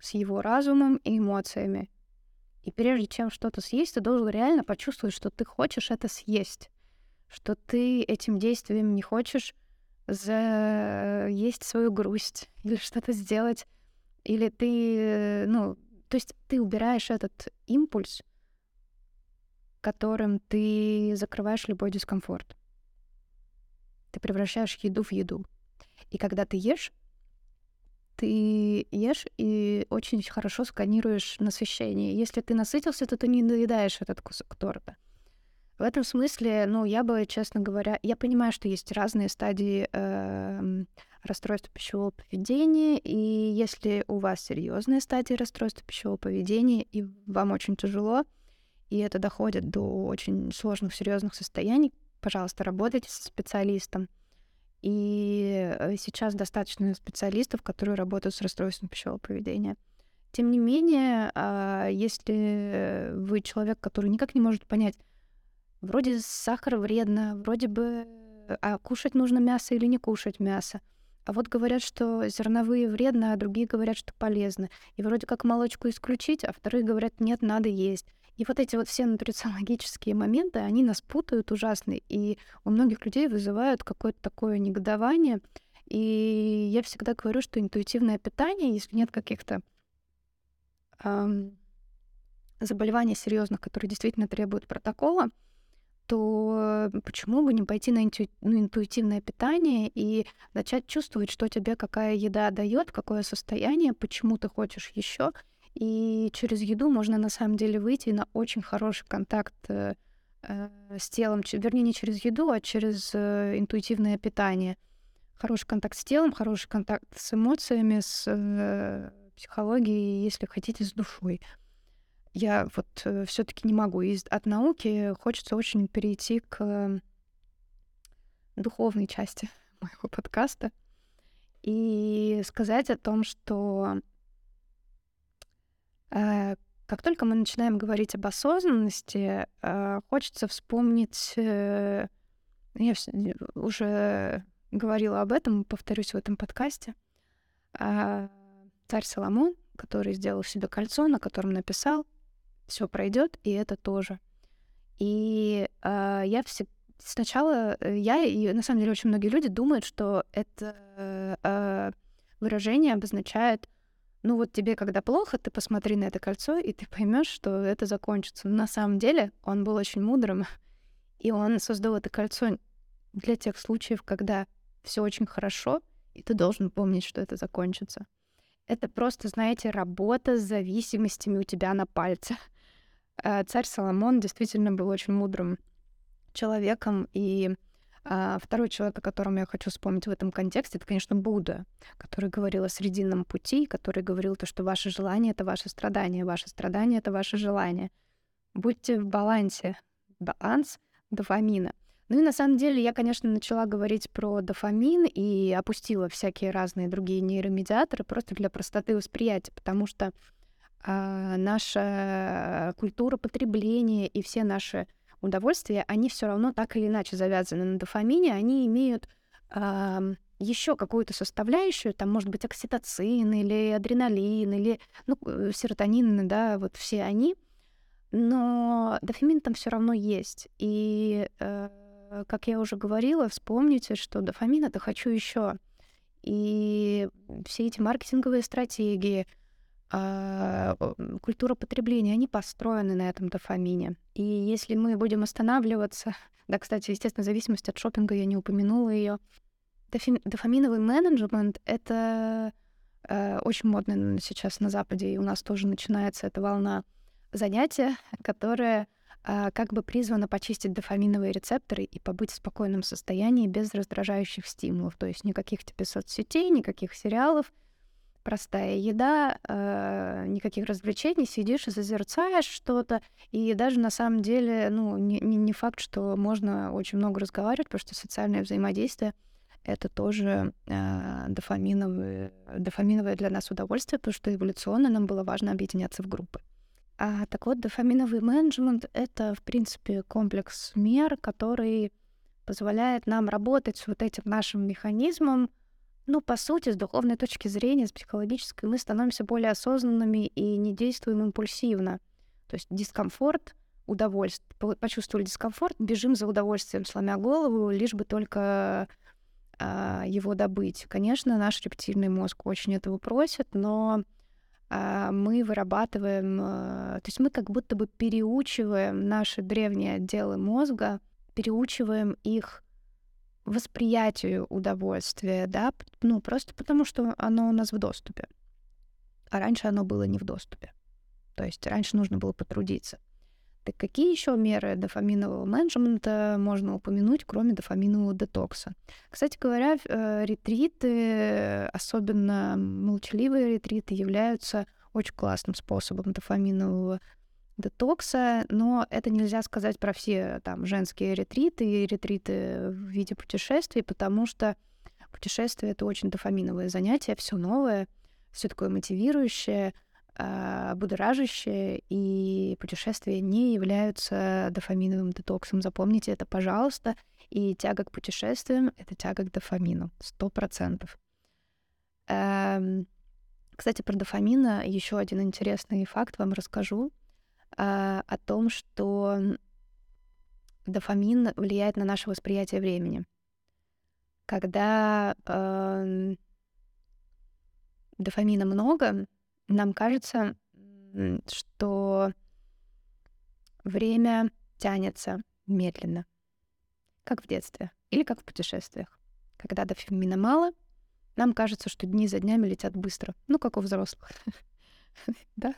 S1: с его разумом и эмоциями. И прежде чем что-то съесть, ты должен реально почувствовать, что ты хочешь это съесть что ты этим действием не хочешь есть свою грусть или что-то сделать, или ты, ну, то есть ты убираешь этот импульс, которым ты закрываешь любой дискомфорт. Ты превращаешь еду в еду. И когда ты ешь, ты ешь и очень хорошо сканируешь насыщение. Если ты насытился, то ты не доедаешь этот кусок торта. В этом смысле, ну, я бы, честно говоря, я понимаю, что есть разные стадии э, расстройства пищевого поведения, и если у вас серьезная стадия расстройства пищевого поведения, и вам очень тяжело, и это доходит до очень сложных, серьезных состояний, пожалуйста, работайте со специалистом. И э, сейчас достаточно специалистов, которые работают с расстройством пищевого поведения. Тем не менее, а, если вы человек, который никак не может понять, вроде сахар вредно, вроде бы, а кушать нужно мясо или не кушать мясо, а вот говорят, что зерновые вредно, а другие говорят, что полезно. И вроде как молочку исключить, а вторые говорят, нет, надо есть. И вот эти вот все нутрициологические моменты, они нас путают ужасно, и у многих людей вызывают какое-то такое негодование. И я всегда говорю, что интуитивное питание, если нет каких-то эм, заболеваний серьезных, которые действительно требуют протокола, то почему бы не пойти на, инту... на интуитивное питание и начать чувствовать, что тебе какая еда дает, какое состояние, почему ты хочешь еще. И через еду можно на самом деле выйти на очень хороший контакт э, э с телом, вернее, не через еду, а через э, интуитивное питание. Хороший контакт с телом, хороший контакт с эмоциями, с э, психологией, если хотите, с душой я вот э, все-таки не могу. И от науки хочется очень перейти к духовной части моего подкаста и сказать о том, что э, как только мы начинаем говорить об осознанности, э, хочется вспомнить, э, я уже говорила об этом, повторюсь в этом подкасте, царь Соломон, который сделал себе кольцо, на котором написал все пройдет, и это тоже. И э, я все сначала я и на самом деле очень многие люди думают, что это э, выражение обозначает, ну вот тебе когда плохо, ты посмотри на это кольцо, и ты поймешь, что это закончится. Но на самом деле он был очень мудрым, и он создал это кольцо для тех случаев, когда все очень хорошо, и ты должен помнить, что это закончится. Это просто, знаете, работа с зависимостями у тебя на пальце. Э, царь Соломон действительно был очень мудрым человеком, и а, второй человек, о котором я хочу вспомнить в этом контексте, это, конечно, Будда, который говорил о срединном пути, который говорил то, что ваше желание — это ваше страдание, ваше страдание — это ваше желание. Будьте в балансе. Баланс дофамина. Ну и на самом деле я, конечно, начала говорить про дофамин и опустила всякие разные другие нейромедиаторы просто для простоты восприятия, потому что наша культура потребления и все наши удовольствия, они все равно так или иначе завязаны на дофамине, они имеют э, еще какую-то составляющую, там может быть окситоцин или адреналин или ну, э, серотонин, да, вот все они, но дофамин там все равно есть. И э, как я уже говорила, вспомните, что дофамин это хочу еще. И все эти маркетинговые стратегии, а, культура потребления, они построены на этом дофамине. И если мы будем останавливаться, да, кстати, естественно, зависимость от шопинга, я не упомянула ее. Дофаминовый менеджмент — это э, очень модно сейчас на Западе, и у нас тоже начинается эта волна занятия, которая э, как бы призвана почистить дофаминовые рецепторы и побыть в спокойном состоянии без раздражающих стимулов. То есть никаких тебе соцсетей, никаких сериалов, простая еда, э, никаких развлечений, сидишь и созерцаешь что-то, и даже на самом деле, ну, не, не, не факт, что можно очень много разговаривать, потому что социальное взаимодействие — это тоже э, дофаминовое, дофаминовое для нас удовольствие, потому что эволюционно нам было важно объединяться в группы. А, так вот, дофаминовый менеджмент — это, в принципе, комплекс мер, который позволяет нам работать с вот этим нашим механизмом, ну, по сути, с духовной точки зрения, с психологической, мы становимся более осознанными и не действуем импульсивно. То есть дискомфорт, удовольствие. Почувствовали дискомфорт, бежим за удовольствием, сломя голову, лишь бы только а, его добыть. Конечно, наш рептильный мозг очень этого просит, но а, мы вырабатываем, а, то есть мы как будто бы переучиваем наши древние отделы мозга, переучиваем их восприятию удовольствия, да, ну, просто потому что оно у нас в доступе. А раньше оно было не в доступе. То есть раньше нужно было потрудиться. Так какие еще меры дофаминового менеджмента можно упомянуть, кроме дофаминового детокса? Кстати говоря, э, ретриты, особенно молчаливые ретриты, являются очень классным способом дофаминового детокса, но это нельзя сказать про все там женские ретриты и ретриты в виде путешествий, потому что путешествие это очень дофаминовое занятие, все новое, все такое мотивирующее, а, будоражащее, и путешествия не являются дофаминовым детоксом. Запомните это, пожалуйста. И тяга к путешествиям — это тяга к дофамину. Сто процентов. Эм, кстати, про дофамин еще один интересный факт вам расскажу о том, что дофамин влияет на наше восприятие времени. Когда э, дофамина много, нам кажется, что время тянется медленно, как в детстве или как в путешествиях. Когда дофамина мало, нам кажется, что дни за днями летят быстро, ну, как у взрослых. да?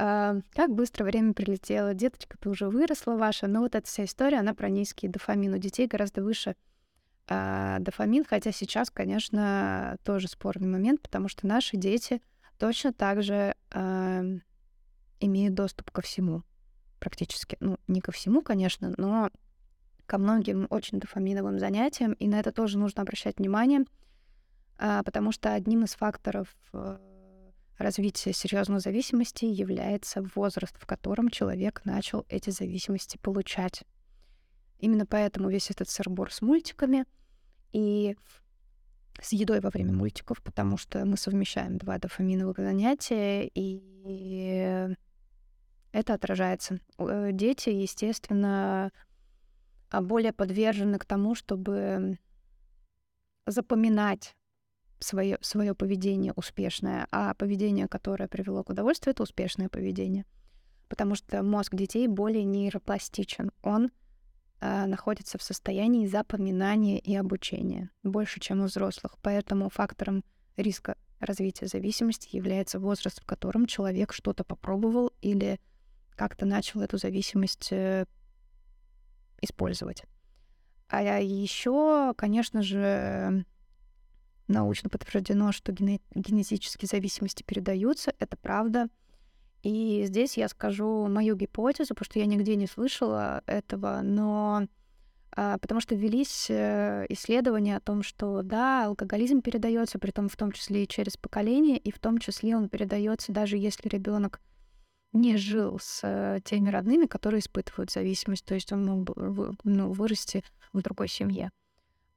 S1: А, как быстро время прилетело, деточка, ты уже выросла ваша, но вот эта вся история, она про низкий дофамин. У детей гораздо выше а, дофамин, хотя сейчас, конечно, тоже спорный момент, потому что наши дети точно так же э, имеют доступ ко всему практически. Ну, не ко всему, конечно, но ко многим очень дофаминовым занятиям, и на это тоже нужно обращать внимание, э, потому что одним из факторов э, развития серьезной зависимости является возраст, в котором человек начал эти зависимости получать. Именно поэтому весь этот сырбор с мультиками и с едой во время мультиков, потому что мы совмещаем два дофаминовых занятия, и это отражается. Э, дети, естественно, а, более подвержены к тому, чтобы запоминать свое, свое поведение успешное, а поведение, которое привело к удовольствию, это успешное поведение. Потому что мозг детей более нейропластичен. Он э, находится в состоянии запоминания и обучения больше, чем у взрослых. Поэтому фактором риска развития зависимости является возраст, в котором человек что-то попробовал или как-то начал эту зависимость э, использовать. А еще, конечно же, научно подтверждено, что генетические зависимости передаются, это правда. И здесь я скажу мою гипотезу, потому что я нигде не слышала этого, но а, потому что велись э, исследования о том, что да, алкоголизм передается, при том в том числе и через поколение, и в том числе он передается даже если ребенок не жил с э, теми родными, которые испытывают зависимость, то есть он мог ну, вырасти в другой семье.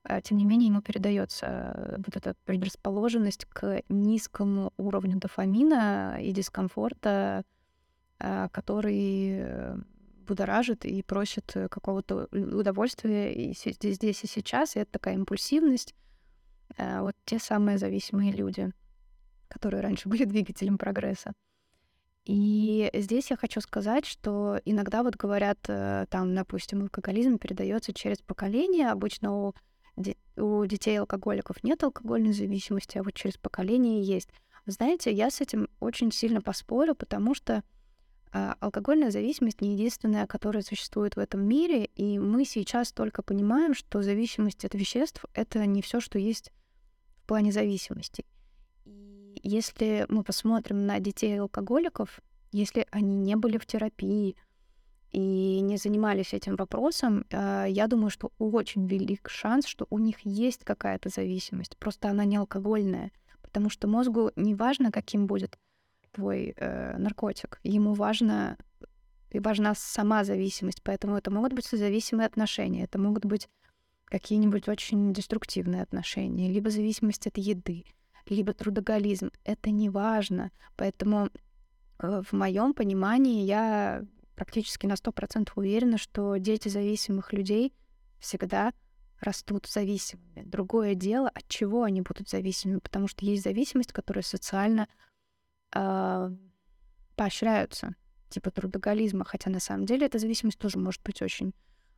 S1: А, тем не менее, ему передается э, вот эта предрасположенность к низкому уровню дофамина и дискомфорта, а, который э, будоражит и просит какого-то удовольствия и здесь и сейчас. И это такая импульсивность. А, вот те самые зависимые люди, которые раньше были двигателем прогресса. И здесь я хочу сказать, что иногда вот говорят, э, там, допустим, алкоголизм передается через поколение. Обычно у у детей алкоголиков нет алкогольной зависимости, а вот через поколение есть. Знаете, я с этим очень сильно поспорю, потому что а, алкогольная зависимость не единственная, которая существует в этом мире, и мы сейчас только понимаем, что зависимость от веществ это не все, что есть в плане зависимости. И если мы посмотрим на детей алкоголиков, если они не были в терапии, и не занимались этим вопросом, а, я думаю, что очень велик шанс, что у них есть какая-то зависимость. Просто она не алкогольная. Потому что мозгу не важно, каким будет твой э, наркотик. Ему важно, и важна сама зависимость. Поэтому это могут быть зависимые отношения. Это могут быть какие-нибудь очень деструктивные отношения. Либо зависимость от еды, либо трудоголизм. Это не важно. Поэтому э, в моем понимании я практически на 100% уверена, что дети зависимых людей всегда растут зависимыми. Другое дело, от чего они будут зависимыми, потому что есть зависимость, которая социально э, поощряются, типа трудоголизма, хотя на самом деле эта зависимость тоже может быть очень э,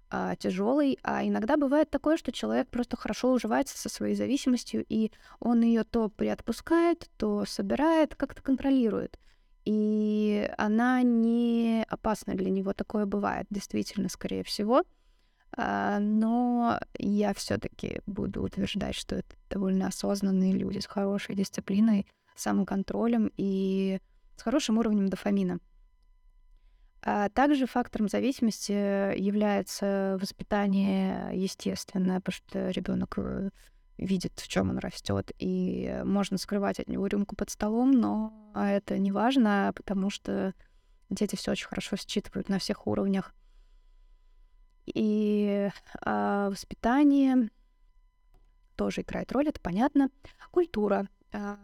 S1: а, тяжелой, а иногда бывает такое, что человек просто хорошо уживается со своей зависимостью, и он ее то приотпускает, то собирает, как-то контролирует. И она не опасна для него. Такое бывает, действительно, скорее всего. А, но я все-таки буду утверждать, что это довольно осознанные люди с хорошей дисциплиной, самоконтролем и с хорошим уровнем дофамина. А также фактором зависимости является воспитание естественное, потому что ребенок э, видит, в чем он растет, и можно скрывать от него рюмку под столом, но это не важно, потому что дети все очень хорошо считывают на всех уровнях. И а, воспитание тоже играет роль, это понятно. Культура. А,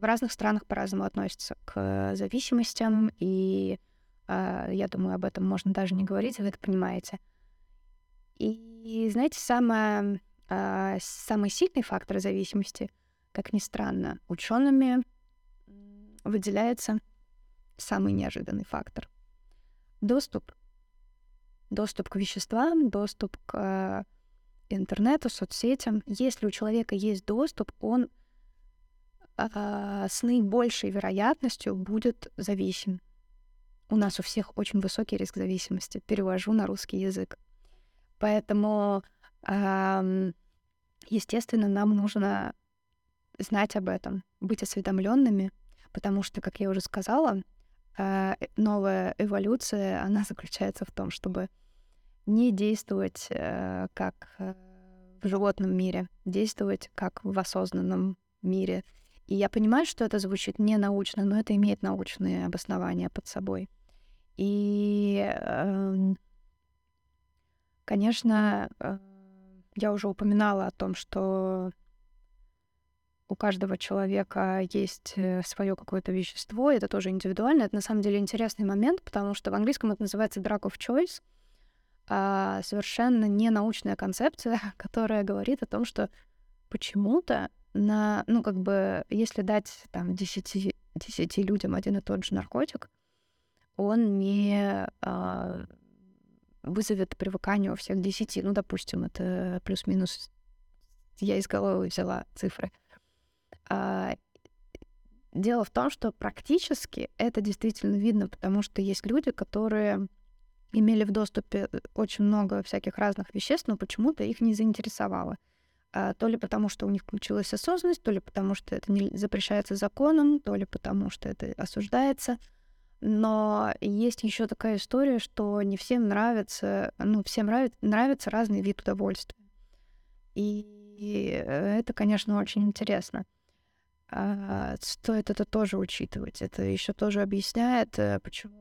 S1: в разных странах по-разному относятся к зависимостям, и а, я думаю, об этом можно даже не говорить, вы это понимаете. И, знаете, самое, а, самый сильный фактор зависимости, как ни странно, учеными выделяется самый неожиданный фактор. Доступ доступ к веществам, доступ к интернету, соцсетям. Если у человека есть доступ, он э, с наибольшей вероятностью будет зависим. У нас у всех очень высокий риск зависимости. Перевожу на русский язык. Поэтому, естественно, нам нужно знать об этом, быть осведомленными, потому что, как я уже сказала, э, новая эволюция, она заключается в том, чтобы не действовать э, как э, в животном мире, действовать как в осознанном мире. И я понимаю, что это звучит не научно, но это имеет научные обоснования под собой. И, э, конечно, э, я уже упоминала о том, что у каждого человека есть э, свое какое-то вещество, это тоже индивидуально. Это на самом деле интересный момент, потому что в английском это называется drug of choice — а, совершенно не научная концепция, которая говорит о том, что почему-то на, ну, как бы, если дать там 10, 10 людям один и тот же наркотик, он не а, вызовет привыкание у всех 10. Ну, допустим, это плюс-минус, я из головы взяла цифры. А, дело в том, что практически это действительно видно, потому что есть люди, которые имели в доступе э, очень много всяких разных веществ, но почему-то их не заинтересовало. А, то ли потому, что у них включилась осознанность, то ли потому, что это не запрещается законом, то ли потому, что это осуждается. Но есть еще такая история, что не всем нравится, ну, всем нравится, нравится разный вид удовольствия. И, это, конечно, очень интересно. А, стоит это тоже учитывать. Это еще тоже объясняет, э, почему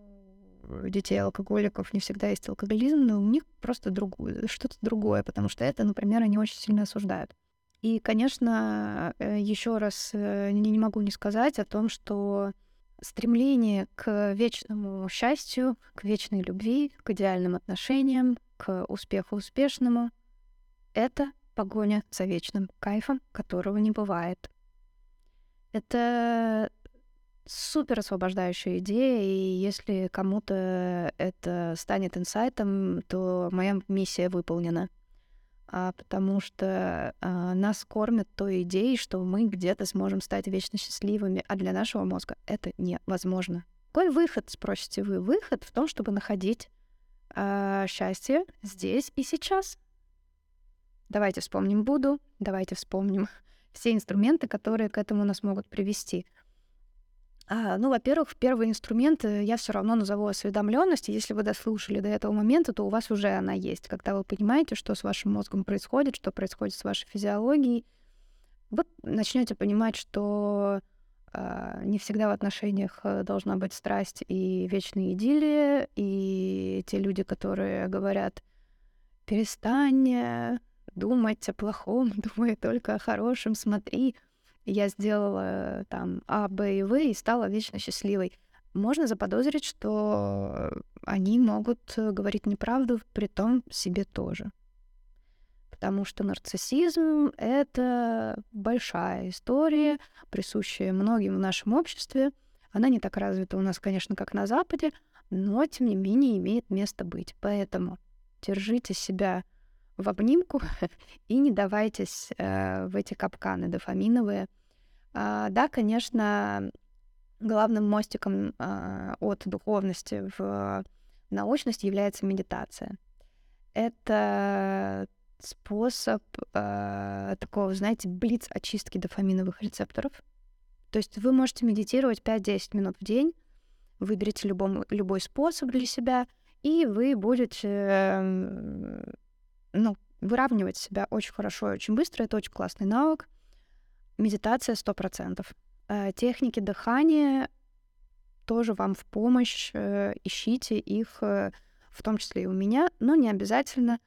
S1: детей алкоголиков не всегда есть алкоголизм, но у них просто другое, что-то другое, потому что это, например, они очень сильно осуждают. И, конечно, э, еще раз э, не могу не сказать о том, что стремление к вечному счастью, к вечной любви, к идеальным отношениям, к успеху успешному — это погоня за вечным кайфом, которого не бывает. Это супер освобождающая идея, и если кому-то это станет инсайтом, то моя миссия выполнена. А, потому что а, нас кормят той идеей, что мы где-то сможем стать вечно счастливыми, а для нашего мозга это невозможно. Какой выход, спросите вы? Выход в том, чтобы находить а, счастье здесь и сейчас. Давайте вспомним Буду, давайте вспомним все инструменты, которые к этому нас могут привести. А, ну, во-первых, первый инструмент э, я все равно назову осведомленность. Если вы дослушали до этого момента, то у вас уже она есть. Когда вы понимаете, что с вашим мозгом происходит, что происходит с вашей физиологией, вы начнете понимать, что э, не всегда в отношениях э, должна быть страсть и вечная идиллия, и те люди, которые говорят, перестань э, думать о плохом, думай только о хорошем, смотри, я сделала там А, Б и В и стала вечно счастливой. Можно заподозрить, что они могут э, говорить неправду, при том себе тоже. Потому что нарциссизм — это большая история, присущая многим в нашем обществе. Она не так развита у нас, конечно, как на Западе, но, тем не менее, имеет место быть. Поэтому держите себя в обнимку и не давайтесь э, в эти капканы дофаминовые. А, да, конечно, главным мостиком э, от духовности в научность является медитация. Это способ э, такого, знаете, блиц очистки дофаминовых рецепторов. То есть вы можете медитировать 5-10 минут в день, выберите любом, любой способ для себя, и вы будете э, ну, выравнивать себя очень хорошо и очень быстро. Это очень классный навык. Медитация 100%. Э, техники дыхания тоже вам в помощь. Э, ищите их, э, в том числе и у меня, но не обязательно.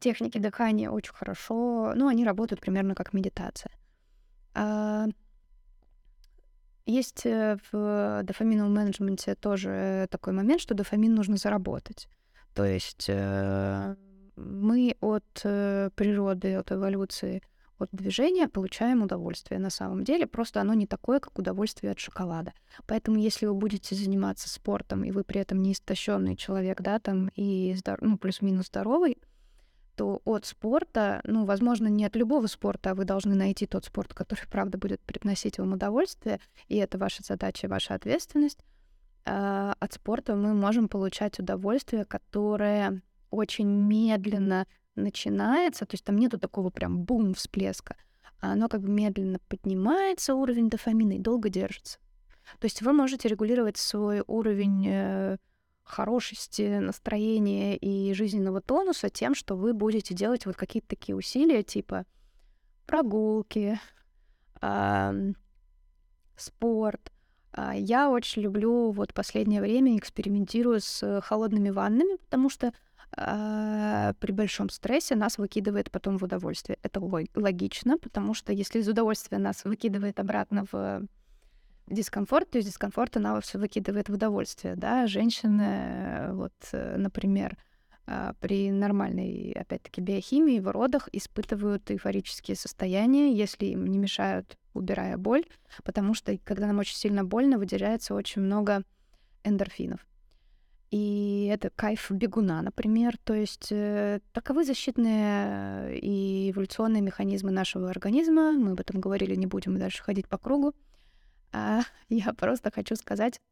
S1: Техники дыхания очень хорошо, ну, они работают примерно как медитация. А, есть в дофаминовом менеджменте тоже такой момент, что дофамин нужно заработать. То есть мы от природы, от эволюции — от движения получаем удовольствие на самом деле, просто оно не такое, как удовольствие от шоколада. Поэтому если вы будете заниматься спортом, и вы при этом не истощенный человек, да, там, и здор... ну, плюс-минус здоровый, то от спорта, ну, возможно, не от любого спорта, а вы должны найти тот спорт, который, правда, будет приносить вам удовольствие, и это ваша задача, ваша ответственность. А от спорта мы можем получать удовольствие, которое очень медленно начинается, то есть там нету такого прям бум всплеска, а оно как бы медленно поднимается, уровень дофамина, и долго держится. То есть вы можете регулировать свой уровень э, хорошести, настроения и жизненного тонуса тем, что вы будете делать вот какие-то такие усилия, типа прогулки, э, спорт. Э, я очень люблю вот последнее время экспериментирую с холодными ваннами, потому что а, при большом стрессе нас выкидывает потом в удовольствие. Это логично, потому что если из удовольствия нас выкидывает обратно в дискомфорт, то из дискомфорта нас выкидывает в удовольствие. Да? Женщины, вот, э, например, а, при нормальной, опять-таки, биохимии в родах испытывают эйфорические состояния, если им не мешают, убирая боль, потому что, когда нам очень сильно больно, выделяется очень много эндорфинов. И это кайф бегуна, например. То есть э, таковы защитные и эволюционные механизмы нашего организма. Мы об этом говорили, не будем дальше ходить по кругу. А я просто хочу сказать,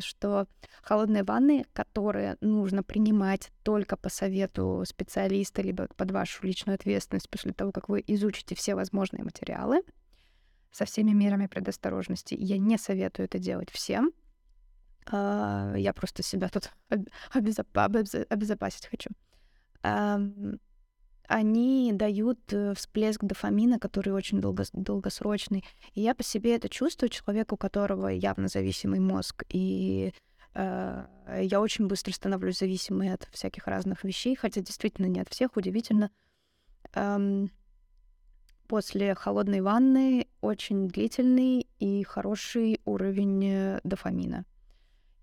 S1: что холодные ванны, которые нужно принимать только по совету специалиста, либо под вашу личную ответственность после того, как вы изучите все возможные материалы со всеми мерами предосторожности. Я не советую это делать всем, я просто себя тут обезопасить хочу. Они дают э, всплеск дофамина, который очень долго, долгосрочный. И я по себе это чувствую, человек, у которого явно зависимый мозг. И э, я очень быстро становлюсь зависимой от всяких разных вещей, хотя действительно не от всех, удивительно. Эм, после холодной ванны очень длительный и хороший уровень э, дофамина.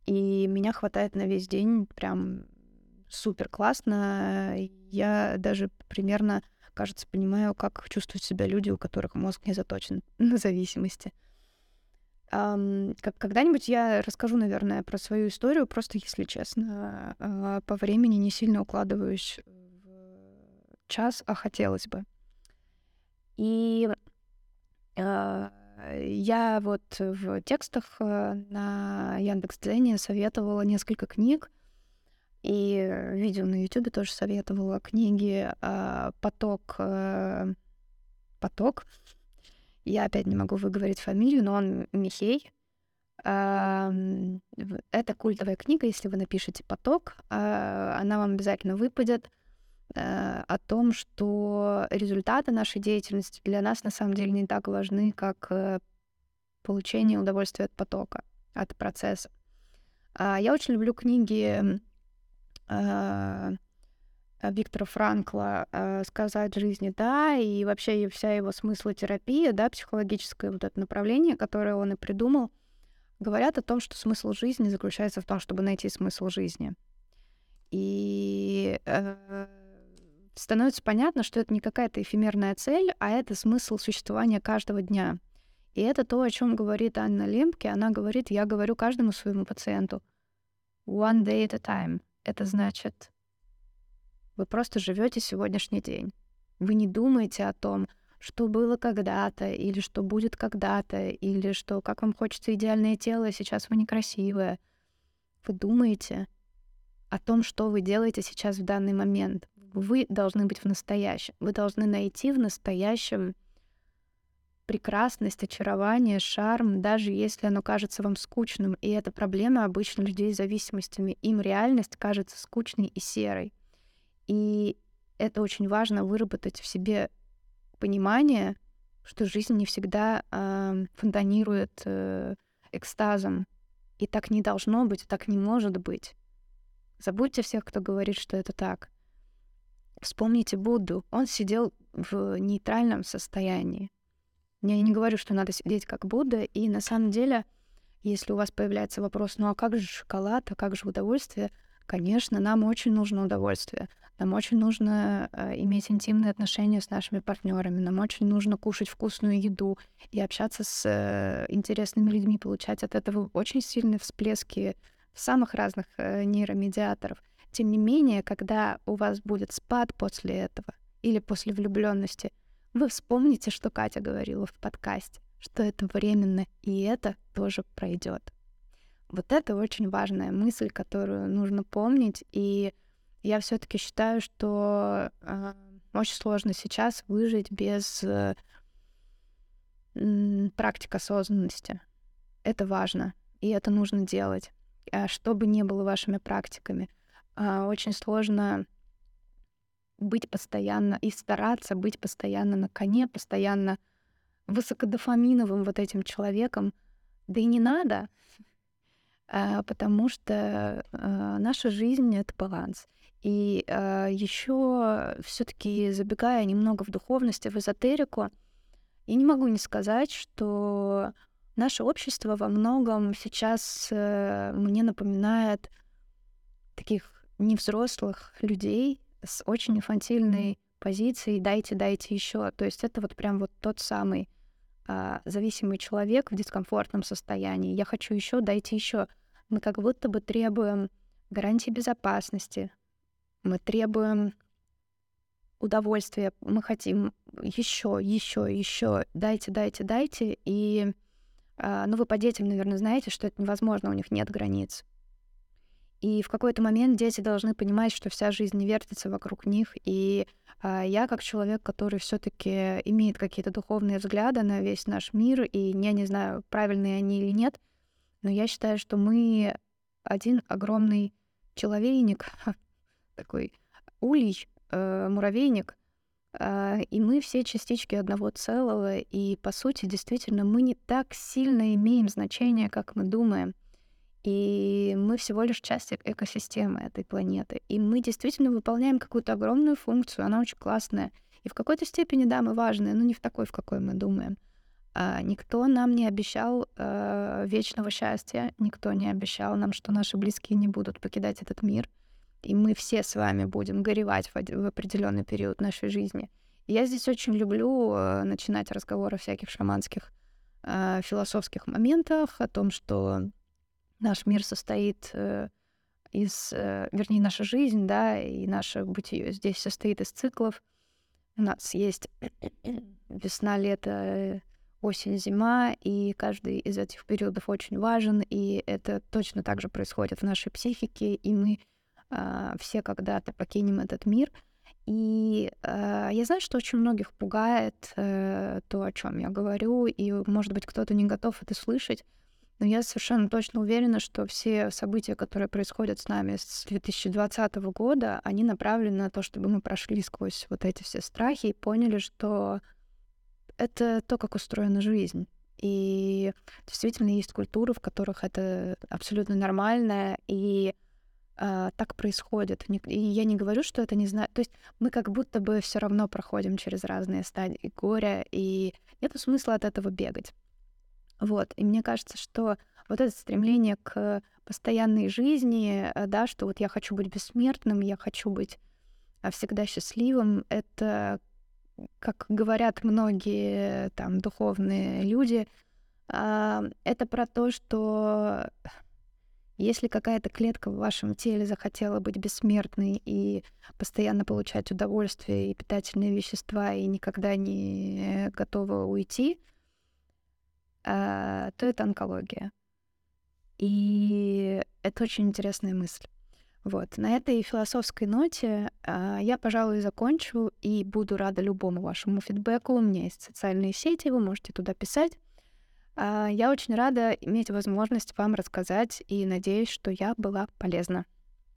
S1: И меня хватает на весь день прям супер классно. Я даже примерно, кажется, понимаю, как чувствуют себя люди, у которых мозг не заточен на зависимости. Когда-нибудь я расскажу, наверное, про свою историю, просто если честно, uh, по времени не сильно укладываюсь в час, а хотелось бы. И uh, я вот в текстах э, на Яндекс.Дзене советовала несколько книг, и видео на Ютубе тоже советовала книги а, «Поток». Э, «Поток». Я опять не могу выговорить фамилию, но он Михей. Это культовая книга, если вы напишете «Поток», а, она вам обязательно выпадет э, о том, что результаты нашей деятельности для нас на самом деле не так важны, как э, получение удовольствия от потока, от процесса. А, я очень люблю книги э, Виктора Франкла э, «Сказать жизни да», и вообще вся его смыслотерапия, да, психологическое вот это направление, которое он и придумал, говорят о том, что смысл жизни заключается в том, чтобы найти смысл жизни. И э, становится понятно, что это не какая-то эфемерная цель, а это смысл существования каждого дня. И это то, о чем говорит Анна Лемке. Она говорит, я говорю каждому своему пациенту, one day at a time. Это значит, вы просто живете сегодняшний день. Вы не думаете о том, что было когда-то, или что будет когда-то, или что как вам хочется идеальное тело, сейчас вы некрасивая. Вы думаете о том, что вы делаете сейчас в данный момент. Вы должны быть в настоящем. Вы должны найти в настоящем прекрасность, очарование, шарм, даже если оно кажется вам скучным. И это проблема обычно людей с зависимостями. Им реальность кажется скучной и серой. И это очень важно выработать в себе понимание, что жизнь не всегда э, фонтанирует э, экстазом. И так не должно быть, так не может быть. Забудьте всех, кто говорит, что это так. Вспомните Будду. Он сидел в нейтральном состоянии. Я не говорю, что надо сидеть как Будда, и на самом деле, если у вас появляется вопрос, ну а как же шоколад, а как же удовольствие, конечно, нам очень нужно удовольствие. Нам очень нужно э, иметь интимные отношения с нашими партнерами, нам очень нужно кушать вкусную еду и общаться с э, интересными людьми, получать от этого очень сильные всплески самых разных э, нейромедиаторов. Тем не менее, когда у вас будет спад после этого или после влюбленности, вы вспомните, что Катя говорила в подкасте, что это временно, и это тоже пройдет. Вот это очень важная мысль, которую нужно помнить, и я все-таки считаю, что э, очень сложно сейчас выжить без э, практик осознанности. Это важно, и это нужно делать. А что бы ни было вашими практиками, очень сложно быть постоянно и стараться быть постоянно на коне, постоянно высокодофаминовым вот этим человеком. Да и не надо, э, потому что э, наша жизнь — это баланс. И еще все-таки забегая немного в духовность, в эзотерику, я не могу не сказать, что наше общество во многом сейчас э, мне напоминает таких невзрослых людей с очень инфантильной позицией «дайте, дайте еще». То есть это вот прям вот тот самый э, зависимый человек в дискомфортном состоянии. Я хочу еще, дайте еще. Мы как будто бы требуем гарантии безопасности, мы требуем удовольствия, мы хотим еще, еще, еще, дайте, дайте, дайте. И, э, ну, вы по детям, наверное, знаете, что это невозможно, у них нет границ. И в какой-то момент дети должны понимать, что вся жизнь вертится вокруг них. И э, я, как человек, который все-таки имеет какие-то духовные взгляды на весь наш мир, и я не знаю, правильные они или нет, но я считаю, что мы один огромный человейник, такой улей, э, муравейник, э, и мы все частички одного целого, и по сути действительно мы не так сильно имеем значение, как мы думаем. И мы всего лишь часть экосистемы этой планеты. И мы действительно выполняем какую-то огромную функцию, она очень классная. И в какой-то степени, да, мы важные, но не в такой, в какой мы думаем. А, никто нам не обещал э, вечного счастья, никто не обещал нам, что наши близкие не будут покидать этот мир и мы все с вами будем горевать в, в определенный период нашей жизни. я здесь очень люблю э, начинать разговоры о всяких шаманских э, философских моментах, о том, что наш мир состоит э, из, э, вернее, наша жизнь, да, и наше бытие здесь состоит из циклов. У нас есть весна, лето, осень, зима, и каждый из этих периодов очень важен, и это точно так же происходит в нашей психике, и мы а, все когда-то покинем этот мир. И э, я знаю, что очень многих пугает э, то, о чем я говорю, и, может быть, кто-то не готов это слышать, но я совершенно точно уверена, что все события, которые происходят с нами с 2020 года, они направлены на то, чтобы мы прошли сквозь вот эти все страхи и поняли, что это то, как устроена жизнь. И действительно есть культуры, в которых это абсолютно нормально, и а, так происходит. И я не говорю, что это не знаю. То есть мы как будто бы все равно проходим через разные стадии горя, и нет смысла от этого бегать. Вот. И мне кажется, что вот это стремление к постоянной жизни, э, да, что вот я хочу быть бессмертным, я хочу быть а, всегда счастливым, это, как говорят многие там духовные люди, а, это про то, что Если какая-то клетка в вашем теле захотела быть бессмертной и постоянно получать удовольствие и питательные вещества и никогда не готова уйти, то это онкология. И это очень интересная мысль. Вот, на этой философской ноте э, я, пожалуй, закончу и буду рада любому вашему фидбэку. У меня есть социальные сети, вы можете туда писать. Э, я очень рада иметь возможность вам рассказать и надеюсь, что я была полезна.